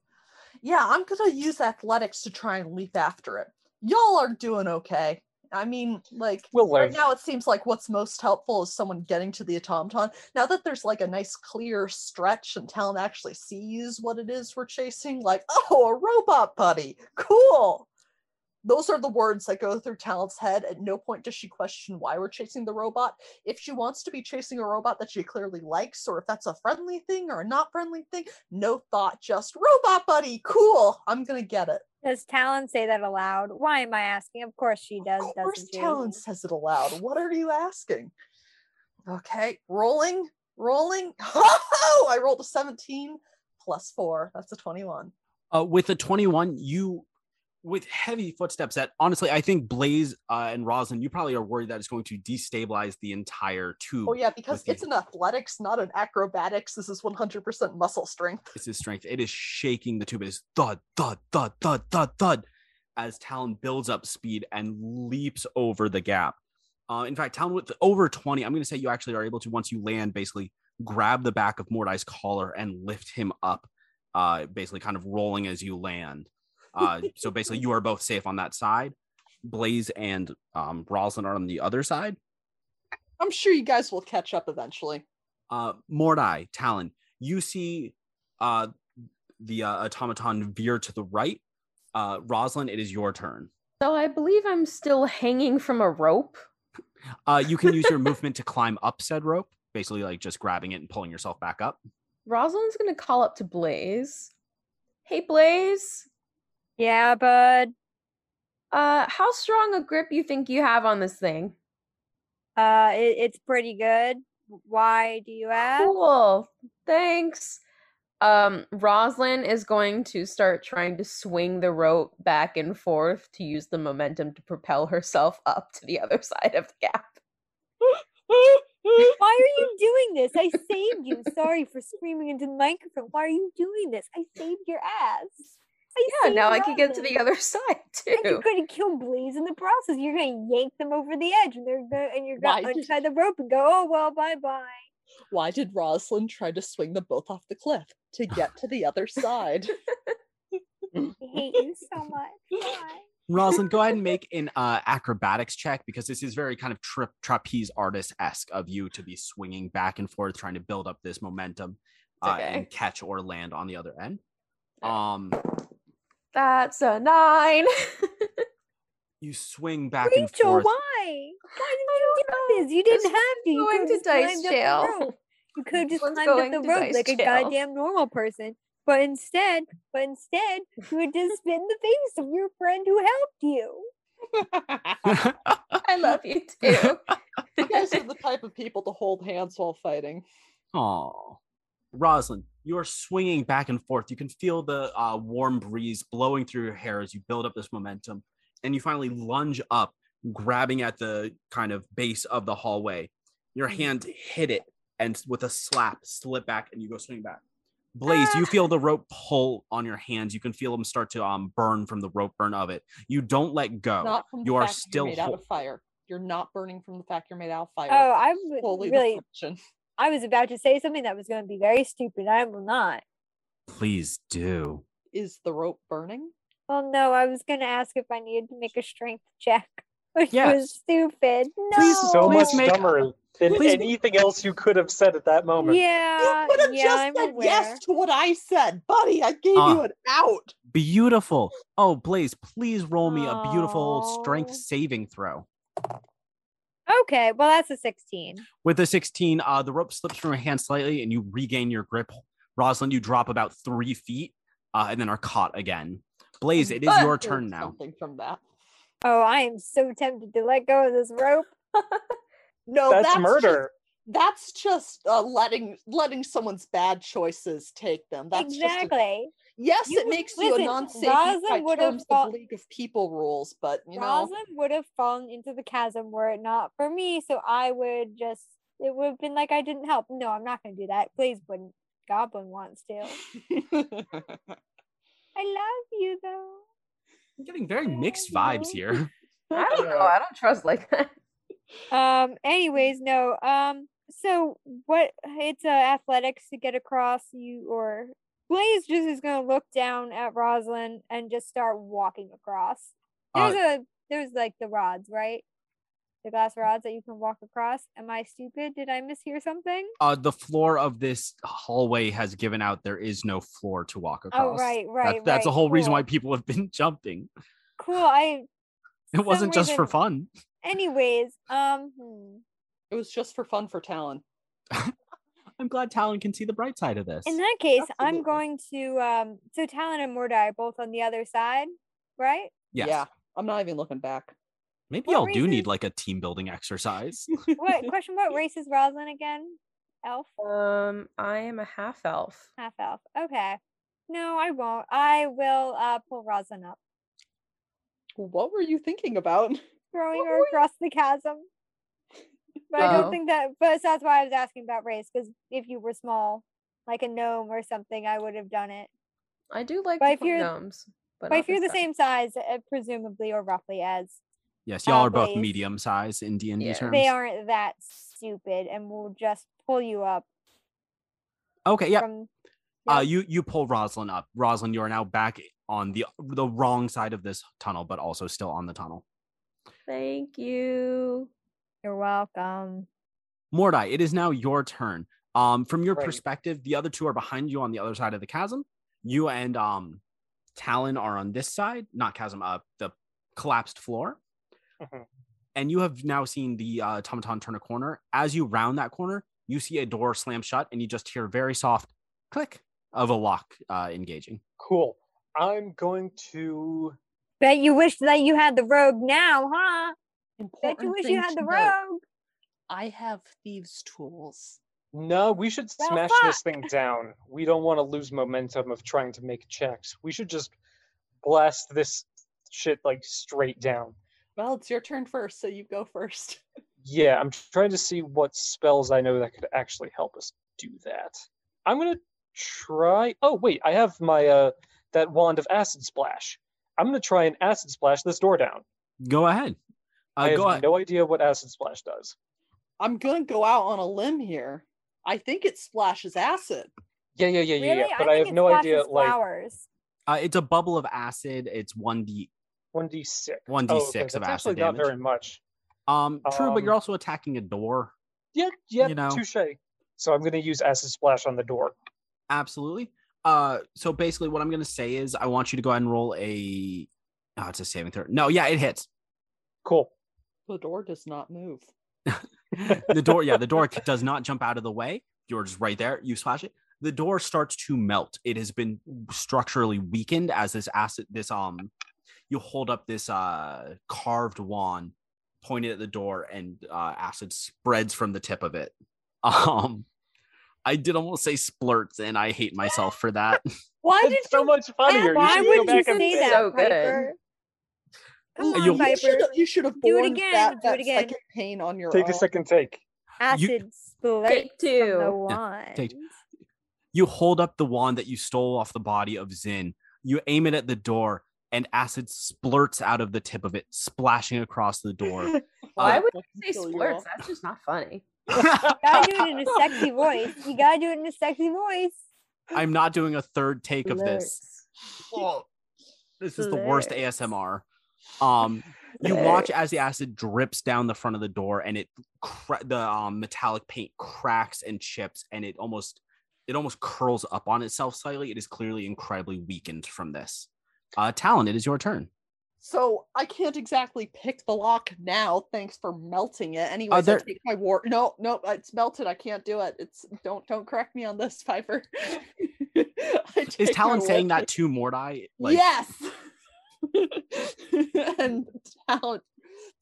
yeah, I'm gonna use athletics to try and leap after it. Y'all are doing okay. I mean, like We'll right now it seems like what's most helpful is someone getting to the automaton. Now that there's like a nice clear stretch and Talon actually sees what it is we're chasing, like, oh, a robot buddy. Cool. Those are the words that go through Talon's head. At no point does she question why we're chasing the robot if she wants to be chasing a robot that she clearly likes, or if that's a friendly thing or a not friendly thing, no thought, just robot buddy, cool. I'm gonna get it. Does Talon say that aloud? Why am I asking? Of course she does, of course, doesn't she? Talon says it aloud. What are you asking? Okay, rolling. Rolling. Oh, I rolled a 17 plus four. That's a 21. Uh, with a 21, you with heavy footsteps that honestly I think Blaze uh, and Roslyn, you probably are worried that it's going to destabilize the entire tube. Oh yeah, because with the- it's an athletics, not an acrobatics. This is 100% muscle strength. It's his strength. It is shaking the tube. It is thud, thud, thud, thud, thud, thud, as Talon builds up speed and leaps over the gap. Uh, in fact, Talon with over 20, I'm going to say you actually are able to, once you land, basically grab the back of Mordai's collar and lift him up, uh, basically kind of rolling as you land. Uh, so basically, you are both safe on that side. Blaze and um, Roslyn are on the other side. I'm sure you guys will catch up eventually. uh Mordai, Talon, you see uh the uh, automaton veer to the right. Uh Roslyn, it is your turn. So I believe I'm still hanging from a rope. Uh you can use your movement to climb up said rope, basically like just grabbing it and pulling yourself back up. Rosalind's gonna call up to Blaze. Hey Blaze, Yeah, bud. uh, how strong a grip you think you have on this thing? Uh, it, it's pretty good. Why do you ask? Cool. Thanks. Um, Roslyn is going to start trying to swing the rope back and forth to use the momentum to propel herself up to the other side of the gap. Why are you doing this? I saved you. Sorry for screaming into the microphone. Why are you doing this? I saved your ass. I Yeah, now I can get to the other side And you're going to kill Blaze in the process. You're going to yank them over the edge, and they're going and you're going to did- untie the rope and go, "Oh well, bye bye." Why did Rosalind try to swing them both off the cliff to get to the other side? I hate you so much. Why? Roslyn, go ahead and make an uh acrobatics check because this is very kind of tra- trapeze artist-esque of you to be swinging back and forth trying to build up this momentum uh, Okay. and catch or land on the other end. Um That's a nine. you swing back and Rachel, forth. why? Why did you do oh, this? You didn't This have to. You going could to have just dice climbed up jail. the rope. You could have just One's climbed up the rope dice like a goddamn normal person. But instead, but instead, you would just spit in the face of your friend who helped you. I love you too. you guys are the type of people to hold hands while fighting. Oh, Roslyn, you are swinging back and forth. You can feel the uh, warm breeze blowing through your hair as you build up this momentum, and you finally lunge up, grabbing at the kind of base of the hallway. Your hand hit it, and with a slap, slip back, and you go swing back. Blaze, you Ah. feel the rope pull on your hands. You can feel them start to um burn from the rope burn of it. You don't let go. Not from the you are fact still you're made out of fire. You're not burning from the fact you're made out of fire. Oh, I'm Solely the really. Friction. I was about to say something that was going to be very stupid. I will not. Please do. Is the rope burning? Well, no, I was going to ask if I needed to make a strength check, which Yes. was stupid. No. Please- So Please much make- dumber than please- anything else you could have said at that moment. Yeah, you could have yeah, just I'm said aware. yes to what I said, buddy. I gave Ah. you an out. Beautiful. Oh, Blaze, please roll me a beautiful strength Oh. saving throw. Okay, well that's a 16. With a 16, uh, the rope slips from your hand slightly and you regain your grip. Rosalind, you drop about three feet uh, and then are caught again. Blaze, it is But- your turn now. Something from that. Oh, I am so tempted to let go of this rope. No, That's, just- murder. that's just uh, letting letting someone's bad choices take them. That's just a- exactly. Yes, You- it makes you a non-safe Rosa by would have terms thought- of League of People rules, but you know, Rosalind would have fallen into the chasm were it not for me, so I would just it would have been like I didn't help. No, I'm not gonna do that. Blaze wouldn't. Goblin wants to. I love you though. I'm getting very mixed vibes here. I don't know. I don't trust like that. Um. Anyways, no. Um. So what? It's uh, athletics to get across. You or Blaze just is gonna look down at Rosalind and just start walking across. Uh, There's a there's like the rods, right? The glass rods that you can walk across. Am I stupid? Did I mishear something? Uh, the floor of this hallway has given out there is no floor to walk across. Oh, right, right. That- that's the right, whole reason why people have been jumping. Cool. I. It wasn't just for fun. Anyways, um. hmm. it was just for fun for Talon. I'm glad Talon can see the bright side of this. In that case, I'm going to um. So Talon and Mordai are both on the other side, right? yes. Yeah, I'm not even looking back. Maybe What y'all do need like a team building exercise. What question? What race is Rosalind again? elf? Um, I am a half elf. Half elf. Okay. No, I won't. I will uh pull Roslyn up, What were you thinking about? throwing her across the chasm. But I Oh. don't think that. But that's why I was asking about race. Because if you were small, like a gnome or something, I would have done it. I do like But to if you're- gnomes, but, But if you're the this same size, uh, presumably or roughly as Yes, y'all Uh, are both Blaze. medium size in D and D terms. they aren't that stupid, and will just pull you up Okay, yeah. from. Uh, you you pull Rosalind up. Rosalind, you are now back on the the wrong side of this tunnel, but also still on the tunnel. Thank you. You're welcome. Mordai, it is now your turn. Um, from your Right. perspective, the other two are behind you on the other side of the chasm. You and um, Talon are on this side, not chasm, uh, the collapsed floor. Mhm. And you have now seen the uh, automaton turn a corner. As you round that corner, you see a door slam shut, and you just hear a very soft click of a lock uh, engaging. Cool. I'm going to. Bet you wish that you had the rogue now, huh? Bet you wish you had to the note, rogue. I have thieves' tools. No, we should Well, smash fuck. this thing down. We don't want to lose momentum of trying to make checks. We should just blast this shit like straight down. Well, it's your turn first, so you go first. Yeah, I'm trying to see what spells I know that could actually help us do that. I'm gonna try. Oh wait, I have my uh that wand of acid splash. I'm gonna try and acid splash this door down. Go ahead. Uh, I have go ahead. no idea what acid splash does. I'm gonna go out on a limb here. I think it splashes acid. Yeah, yeah, yeah, yeah, Really? yeah. But I, think have no idea. splashes Like. Uh, it's a bubble of acid. It's one d one d six. 1d6 Oh, of acid actually not damage. very much. Um, true, but you're Um, also attacking a door. Yeah, yeah, You know. touche. So I'm gonna use acid splash on the door. Absolutely. Uh, so basically, what I'm gonna say is, I want you to go ahead and roll a. Oh, it's a saving throw. No, yeah, it hits. Cool. The door does not move. the door, yeah, the door does not jump out of the way. You're just right there. You splash it. The door starts to melt. It has been structurally weakened as this acid. This um, you hold up this uh carved wand, pointed at the door, and uh, acid spreads from the tip of it. Um, I did almost say splurts, and I hate myself for that. Why did It's so you? much funnier. You Why should would you back say say that, So good. Piper? Come on, you- You Piper. should, you should have Do it again, that, do it again. second pain on your Take own. a second take. Acid splurts Take from two. the Yeah, wand. take You hold up the wand that you stole off the body of Zin. You aim it at the door, and acid splurts out of the tip of it, splashing across the door. Why Uh, would you say splurts? That's just not funny. You gotta do it in a sexy voice. You gotta do it in a sexy voice. I'm not doing a third take of this. Splurts. This is the worst ASMR. Um, you watch as the acid drips down the front of the door, and it cra- the um, metallic paint cracks and chips, and it almost it almost curls up on itself slightly. It is clearly incredibly weakened from this. Uh, Talon, it is your turn. So I can't exactly pick the lock now. Thanks for melting it. Anyways, I there- take my war. No, no, it's melted. I can't do it. It's don't don't correct me on this, Piper. Is Talon saying that to Mordai? Like, yes. and Talon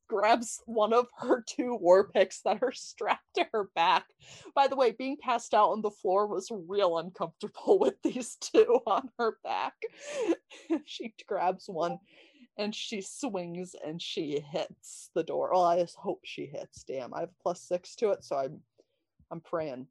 grabs one of her two war picks that are strapped to her back. By the way, being passed out on the floor was real uncomfortable with these two on her back. she grabs one and she swings and she hits the door. Well, I just hope she hits. Damn, I have a plus six to it, so I'm I'm praying.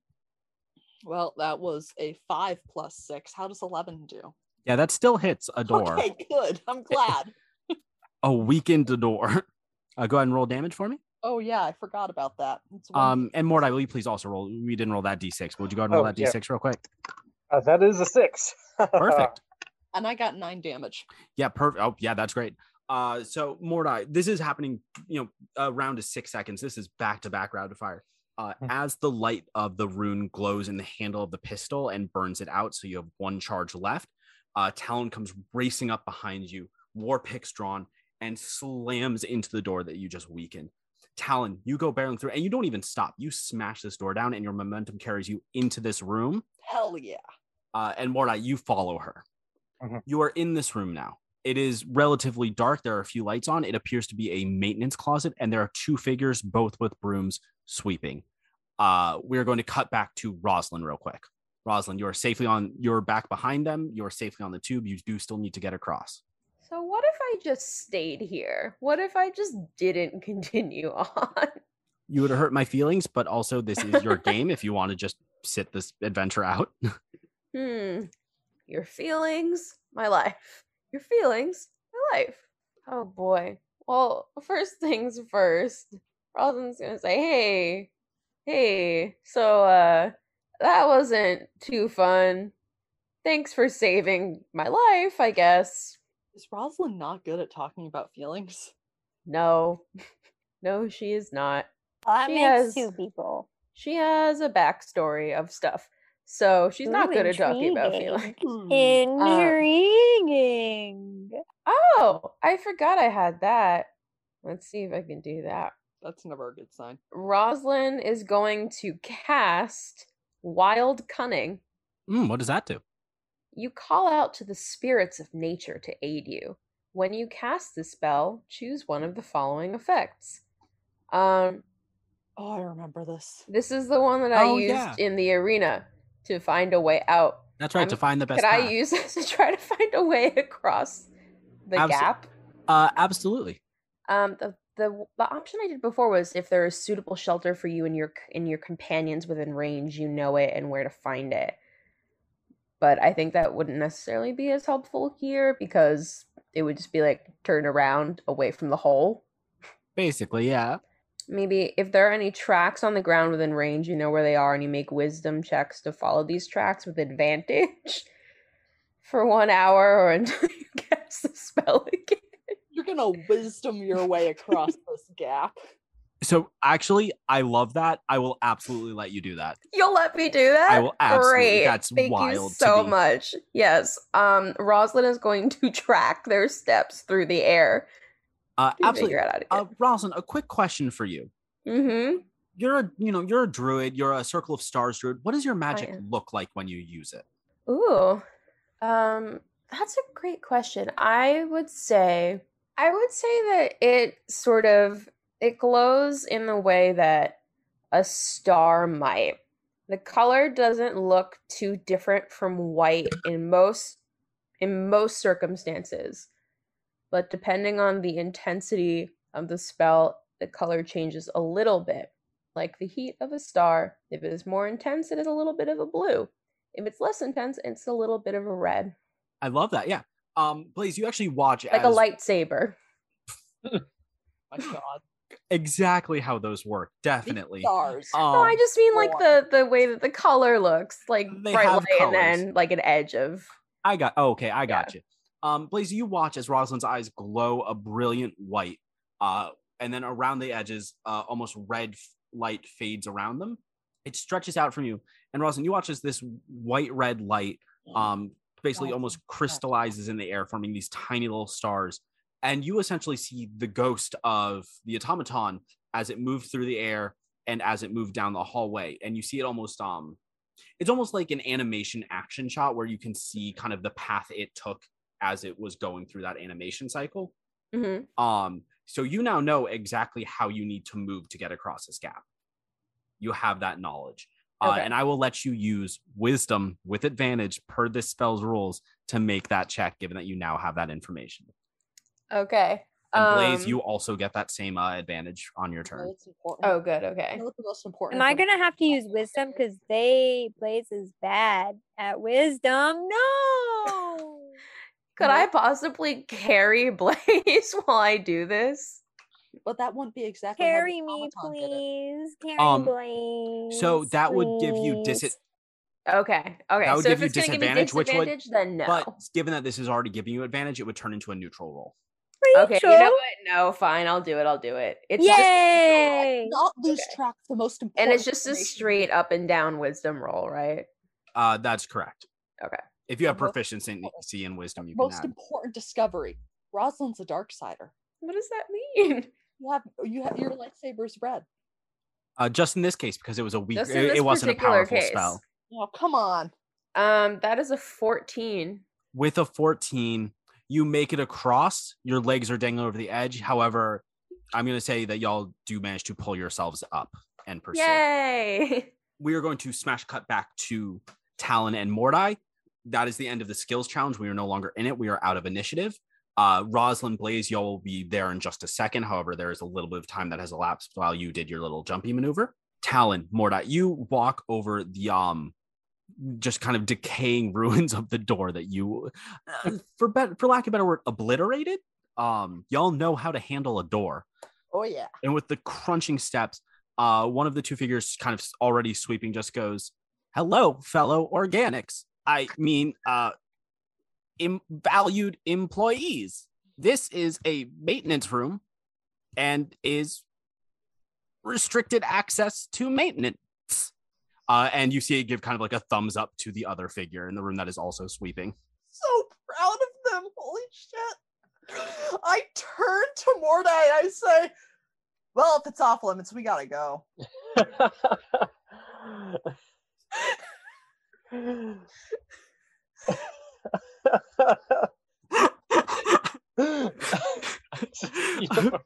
Well, that was a five plus six. How does eleven do? Yeah, that still hits a door. Okay, good. I'm glad. A weakened door. Uh, go ahead and roll damage for me. Oh yeah, I forgot about that. It's one Um, and Mordai, will you please also roll? We didn't roll that d6. But would you go ahead and roll Oh, that yeah. d6 real quick? Uh, that is a six. Perfect. and I got nine damage. Yeah, perfect. Oh, yeah, that's great. Uh, so Mordai, this is happening, you know, around to six seconds. This is back to back round of fire. Uh, Hmm. as the light of the rune glows in the handle of the pistol and burns it out, so you have one charge left. Uh, Talon comes racing up behind you, war picks drawn, and slams into the door that you just weakened. Talon, you go barreling through, and you don't even stop. You smash this door down, and your momentum carries you into this room. Hell yeah. uh, and Mordai, you follow her. Mhm. You are in this room now. It is relatively dark. There are a few lights on. It appears to be a maintenance closet, and there are two figures, both with brooms, sweeping. uh, we're going to cut back to Rosalind real quick. Rosalind, you are safely on. You're back behind them. You are safely on the tube. You do still need to get across. So what if I just stayed here? What if I just didn't continue on? You would hurt my feelings, but also this is your game. If you want to just sit this adventure out, Hmm. Your feelings, my life. Your feelings, my life. Oh boy. Well, first things first. Rosalind's gonna say, "Hey, hey. So, uh, that wasn't too fun. Thanks for saving my life, I guess." Is Rosalind not good at talking about feelings? No, no, she is not. Well, that She makes has- two people. She has a backstory of stuff, so she's not Ooh, good at talking about feelings. Hmm. Intriguing. Oh, I forgot I had that. Let's see if I can do that. That's never a good sign. Roslyn is going to cast Wild Cunning. Mm, what does that do? You call out to the spirits of nature to aid you. When you cast the spell, choose one of the following effects. Um, Oh, I remember this. this is the one that I Oh, used yeah. in the arena to find a way out. That's right. to I'm- find the best. Could I use this to try to find a way across the Abso- gap? Uh, absolutely. Um, the the the option I did before was if there is suitable shelter for you and your and your companions within range, you know it and where to find it. But I think that wouldn't necessarily be as helpful here because it would just be like turn around away from the hole. Basically, yeah. Maybe if there are any tracks on the ground within range, you know where they are, and you make wisdom checks to follow these tracks with advantage for one hour or until you cast the spell again. You're gonna wisdom your way across this gap. So actually, I love that. I will absolutely let you do that. You'll let me do that? I will absolutely. Great. That's Thank you wild to so much. Yes. Um, Rosalind is going to track their steps through the air Uh, absolutely. figure out how Uh, get. Rosalind, a quick question for you. mm-hmm. You're a, you know, you're a druid. You're a circle of stars druid. What does your magic look like when you use it? Ooh. Um, that's a great question. I would say I would say that it sort of it glows in the way that a star might. The color doesn't look too different from white in most in most circumstances. But depending on the intensity of the spell, the color changes a little bit. Like the heat of a star, if it is more intense, it is a little bit of a blue. If it's less intense, it's a little bit of a red, I love that. Yeah. Um, Blaze, you actually watch like a lightsaber. My God. exactly how those work. These Definitely. Stars. Um, no, I just mean like the the way that the color looks, like They bright have light and then like an edge of. I got oh, okay, I got you. Um, Blaze, you watch as Rosalind's eyes glow a brilliant white, uh, and then around the edges, uh, almost red f- light fades around them. It stretches out from you, and Rosalind, you watch as this white red light, um, basically Awesome. almost crystallizes in the air, forming these tiny little stars, and you essentially see the ghost of the automaton as it moved through the air and as it moved down the hallway, and you see it almost um it's almost like an animation action shot where you can see kind of the path it took as it was going through that animation cycle. Mhm. Um, so you now know exactly how you need to move to get across this gap. You have that knowledge. Uh, and I will let you use wisdom with advantage per this spell's rules to make that check, given that you now have that information. Okay. And Blaze, Um, you also get that same uh, advantage on your turn. Oh, good. Okay. You know what the most important Am I gonna have to use wisdom because they Blaze is bad at wisdom? No. Could I possibly carry Blaze while I do this? But that won't be exactly Carry me, automaton did it. please. Carry Um, Blaze. So that would give you please. dis- Okay. Okay. That would so give if you it's gonna give me disadvantage, which would- then no. But given that this is already giving you advantage, it would turn into a neutral roll. Are you okay. sure? You know what? No, fine. I'll do it. I'll do it. It's just Yay! Not lose Okay. track the most important. and it's just a straight up and down wisdom roll, right? Uh, that's correct. Okay. If you have The most proficiency important- in wisdom, you can most important discovery. Rosalind's a dark sider. What does that mean? You have you have your lightsaber's red. Uh, just in this case, because it was a weak, it, it wasn't a powerful case. spell. Oh come on. Um, that is a fourteen. With a 14, you make it across. Your legs are dangling over the edge. However, I'm going to say that y'all do manage to pull yourselves up and pursue. Yay! We are going to smash cut back to Talon and Mordai. That is the end of the skills challenge. We are no longer in it. We are out of initiative. Uh, Rosalind Blaze, y'all will be there in just a second. However, there is a little bit of time that has elapsed while you did your little jumpy maneuver. Talon, Mordai, you walk over the um just kind of decaying ruins of the door that you uh, for better for lack of a better word obliterated um y'all know how to handle a door Oh yeah. and with the crunching steps uh one of the two figures kind of already sweeping just goes hello fellow organics i mean uh Im- valued employees this is a maintenance room and is restricted access to maintenance uh and you see it give kind of like a thumbs up to the other figure in the room that is also sweeping So proud of them. Holy shit. I turn to Mordai and I say, Well, if it's off limits, we gotta go.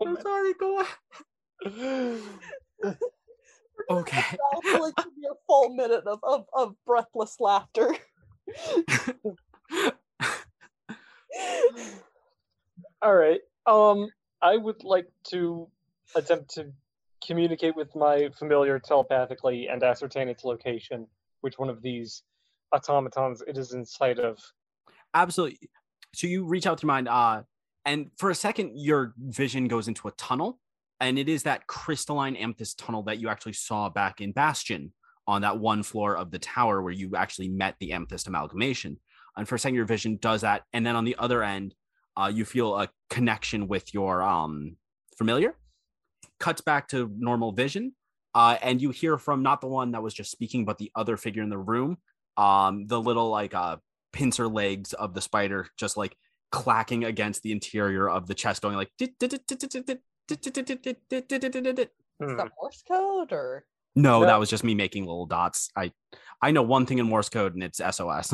i'm sorry go on okay That like to be a full minute of, of, of breathless laughter. All right. Um, I would like to attempt to communicate with my familiar telepathically and ascertain its location. Which one of these automatons it is in sight of? Absolutely. So you reach out to mind uh and for a second your vision goes into a tunnel and it is that crystalline amethyst tunnel that you actually saw back in bastion on that one floor of the tower where you actually met the amethyst amalgamation. And for a second your vision does that and then on the other end uh, you feel a connection with your um familiar cuts back to normal vision uh, and you hear from not the one that was just speaking but the other figure in the room um the little like uh pincer legs of the spider just like clacking against the interior of the chest going like Is Hmm. that Morse code or no No. that was just me making little dots i i know one thing in morse code and it's sos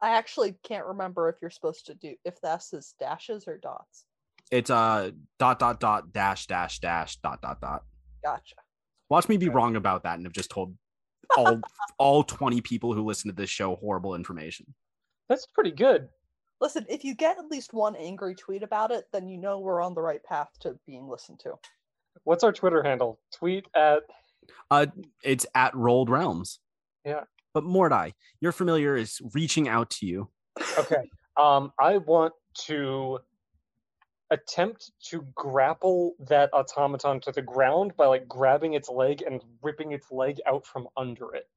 I actually can't remember if you're supposed to do if that's is dashes or dots. it's uh dot dot dot dash dash dash dot dot dot Gotcha. watch me be wrong about that and have just told all all 20 people who listen to this show horrible information That's pretty good. Listen, if you get at least one angry tweet about it, then you know we're on the right path to being listened to. What's our Twitter handle? Tweet at Uh, it's at Rolled Realms. Yeah. But Mordai, your familiar is reaching out to you. okay. Um, I want to attempt to grapple that automaton to the ground by like grabbing its leg and ripping its leg out from under it.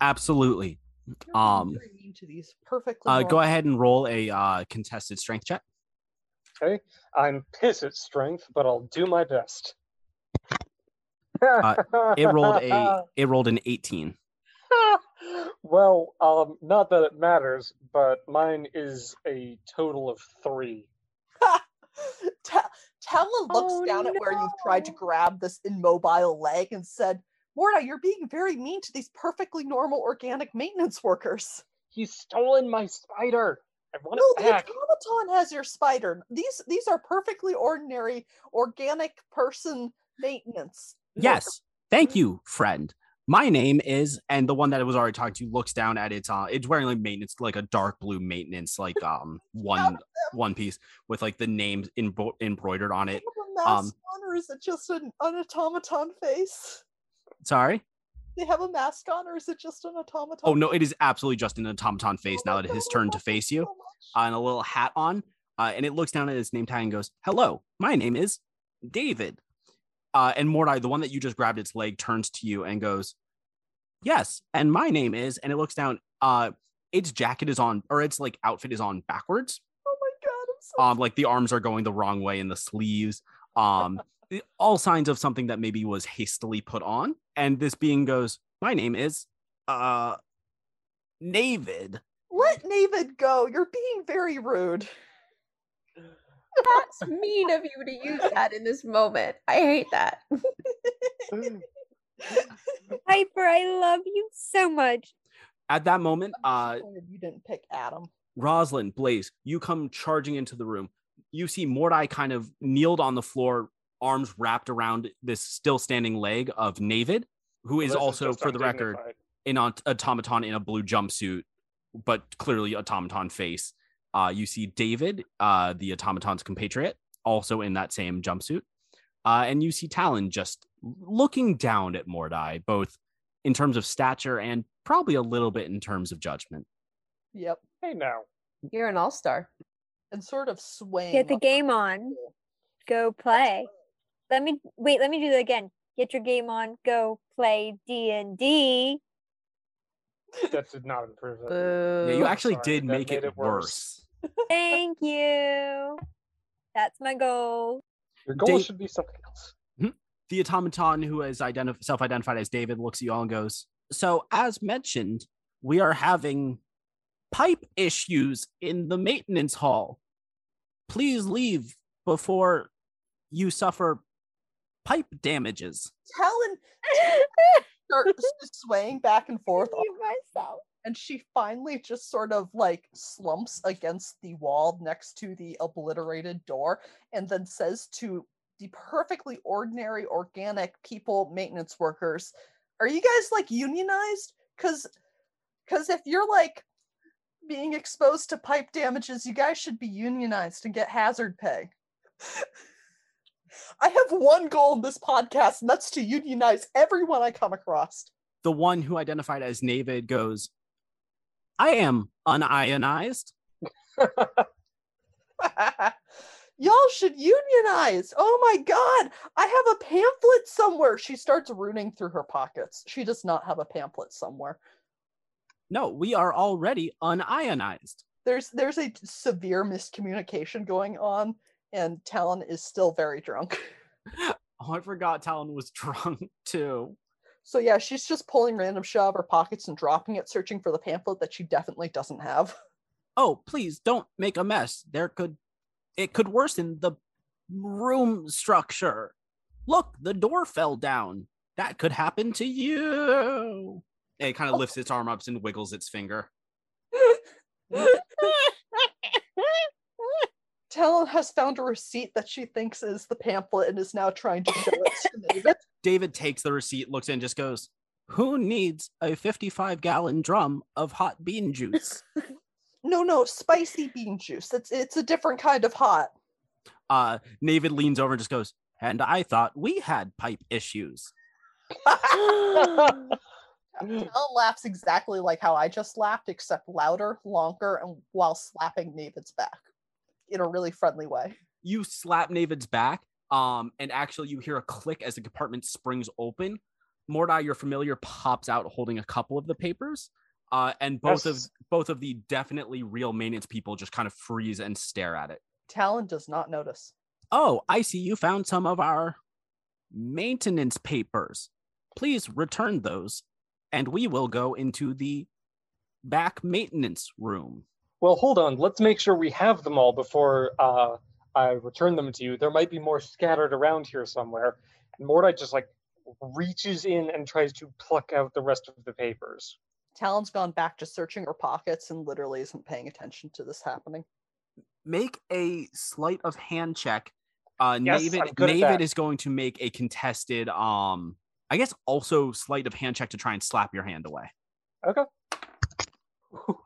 Absolutely. You're being Um, to these perfectly. Uh, go ahead and roll a uh, contested strength check. Okay. I'm piss at strength, but I'll do my best. Uh, It rolled a it rolled an 18. well, um, not that it matters, but mine is a total of three. Ta- Talon looks Oh, down at where you've tried to grab this immobile leg and said, Morda, you're being very mean to these perfectly normal organic maintenance workers. He's stolen my spider. I want No, it the back. automaton has your spider. These these are perfectly ordinary organic person maintenance. Yes. Thank you, friend. My name is, and the one that I was already talking to looks down at its uh it's wearing like maintenance, like a dark blue maintenance, like um one one piece with like the names embro- embroidered on it. Do you Um, on, or is it just an, an automaton face? Sorry. They have a mask on, or is it just an automaton? Oh no, it is absolutely just an automaton face now that it has turned to face you. uh, and a little hat on, uh, and it looks down at its name tag and goes, "Hello, my name is David." Uh, and Mordai, the one that you just grabbed its leg, turns to you and goes, "Yes, and my name is." And it looks down. Uh, its jacket is on, or its like outfit is on backwards. Oh my god, I'm so Um, like the arms are going the wrong way in the sleeves. Um, all signs of something that maybe was hastily put on. And this being goes, "My name is uh, David." Let Navid go. You're being very rude. That's mean of you to use that in this moment. I hate that. Piper, I love you so much. At that moment, uh, you didn't pick Adam. Rosalind, Blaze, you come charging into the room. You see Mordai kind of kneeled on the floor, arms wrapped around this still standing leg of Navid, who is This also, just for the record, an automaton in a blue jumpsuit, but clearly automaton face. Uh, you see David, uh, the automaton's compatriot, also in that same jumpsuit. Uh, and you see Talon just looking down at Mordai, both in terms of stature and probably a little bit in terms of judgment. Yep. Hey now. You're an all star. And sort of swaying. Get the game on. Go play. Let me wait. Let me do that again. Get your game on. Go play D and D. That did not improve it. Boo. Yeah, you actually sorry, did make it, it worse. worse. Thank you. That's my goal. Your goal Dave- should be something else. Hmm? the automaton who is identif- self-identified as David looks at you all and goes, "So as mentioned, we are having pipe issues in the maintenance hall. Please leave before you suffer pipe damages." Helen starts swaying back and forth, Leave myself. and she finally just sort of like slumps against the wall next to the obliterated door, and then says to the perfectly ordinary organic people maintenance workers, "Are you guys like unionized? Because, because if you're like being exposed to pipe damages, you guys should be unionized and get hazard pay." I have one goal in this podcast, and that's to unionize everyone I come across. The one who identified as Navid goes, "I am unionized." Y'all should unionize. Oh my god, I have a pamphlet somewhere. She starts rooting through her pockets. She does not have a pamphlet somewhere. No, we are already unionized. There's there's a severe miscommunication going on, and Talon is still very drunk. Oh, I forgot Talon was drunk too. So yeah, she's just pulling random shit out of her pockets and dropping it, searching for the pamphlet that she definitely doesn't have. oh please don't make a mess there could it could worsen the room structure look the door fell down that could happen to you it kind of lifts its arm up and wiggles its finger Talon has found a receipt that she thinks is the pamphlet and is now trying to show it to David. david takes the receipt looks in just goes who needs a 55 gallon drum of hot bean juice No, no, spicy bean juice. It's it's a different kind of hot. uh david leans over and just goes and i thought we had pipe issues Talon laughs exactly like how I just laughed, except louder, longer, and while slapping David's back in a really friendly way. you slap Navid's back, um, and actually you hear a click as the compartment springs open. Mordai, your familiar, pops out holding a couple of the papers, uh, and both of both of the definitely real maintenance people just kind of freeze and stare at it. Talon does not notice. Oh, I see you found some of our maintenance papers. Please return those, and we will go into the back maintenance room. Well, hold on. Let's make sure we have them all before uh, I return them to you. There might be more scattered around here somewhere. And Mordai just like reaches in and tries to pluck out the rest of the papers. Talon's gone back to searching her pockets and literally isn't paying attention to this happening. make a sleight of hand check. Uh, Yes, Navid, I'm good at Navid that. is going to make a contested, um, I guess also sleight of hand check to try and slap your hand away.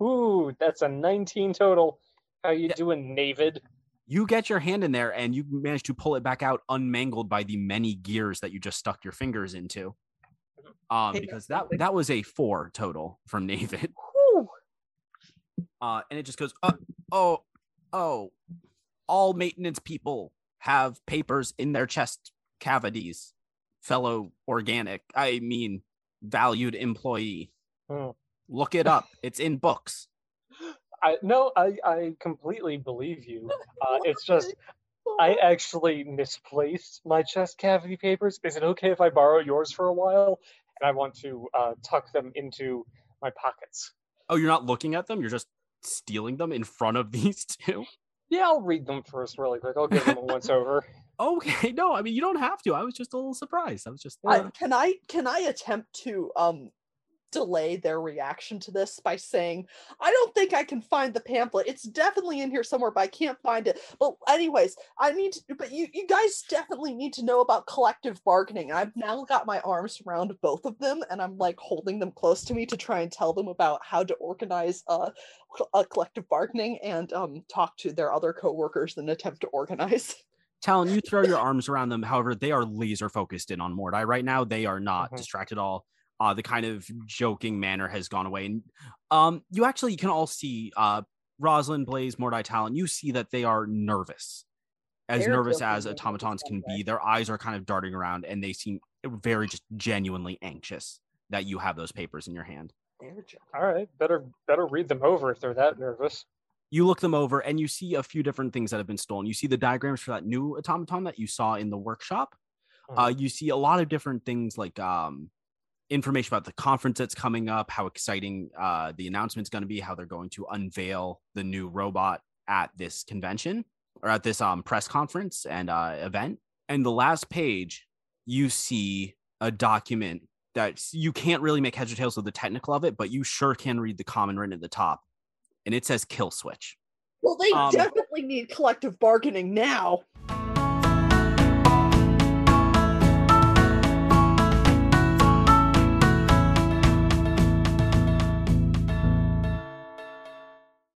Ooh, that's a 19 total. How you Yeah. doing, Navid? You get your hand in there and you manage to pull it back out unmangled by the many gears that you just stuck your fingers into. Um, Hey, because that that was a four total from Navid. Whew. Uh, and it just goes, uh, oh, oh, all maintenance people have papers in their chest cavities, fellow organic, I mean, valued employee. Hmm. Look it up. It's in books. I no, I I completely believe you. Uh, it's just I actually misplaced my chest cavity papers. Is it okay if I borrow yours for a while? And I want to uh, tuck them into my pockets. Oh, you're not looking at them? You're just stealing them in front of these two? Yeah, I'll read them first really quick. I'll give them a once over. Okay, no, I mean, you don't have to. I was just a little surprised. I was just, I, uh, can I can I attempt to um delay their reaction to this by saying, I don't think I can find the pamphlet. It's definitely in here somewhere, but I can't find it. But anyways, I need to, but you, you guys definitely need to know about collective bargaining. I've now got my arms around both of them and I'm like holding them close to me to try and tell them about how to organize uh, a collective bargaining and um, talk to their other coworkers and attempt to organize. Talon, you throw your arms around them. However, they are laser focused in on Mordai right now. They are not Mhm. distracted at all. Uh, the kind of joking manner has gone away. And um, you actually can all see uh, Rosalind, Blaze, Mordai, Talon. You see that they are nervous, as They're nervous as automatons can be. Their eyes are kind of darting around, and they seem very just genuinely anxious that you have those papers in your hand. All right, better better read them over if they're that nervous. you look them over and you see a few different things that have been stolen. You see the diagrams for that new automaton that you saw in the workshop. Uh, you see a lot of different things like um, information about the conference that's coming up, how exciting uh, the announcement's going to be, how they're going to unveil the new robot at this convention or at this um, press conference and uh, event. And the last page, you see a document that you can't really make heads or tails of the technical of it, but you sure can read the common written at the top. And it says kill switch. Well, they Um, definitely need collective bargaining now.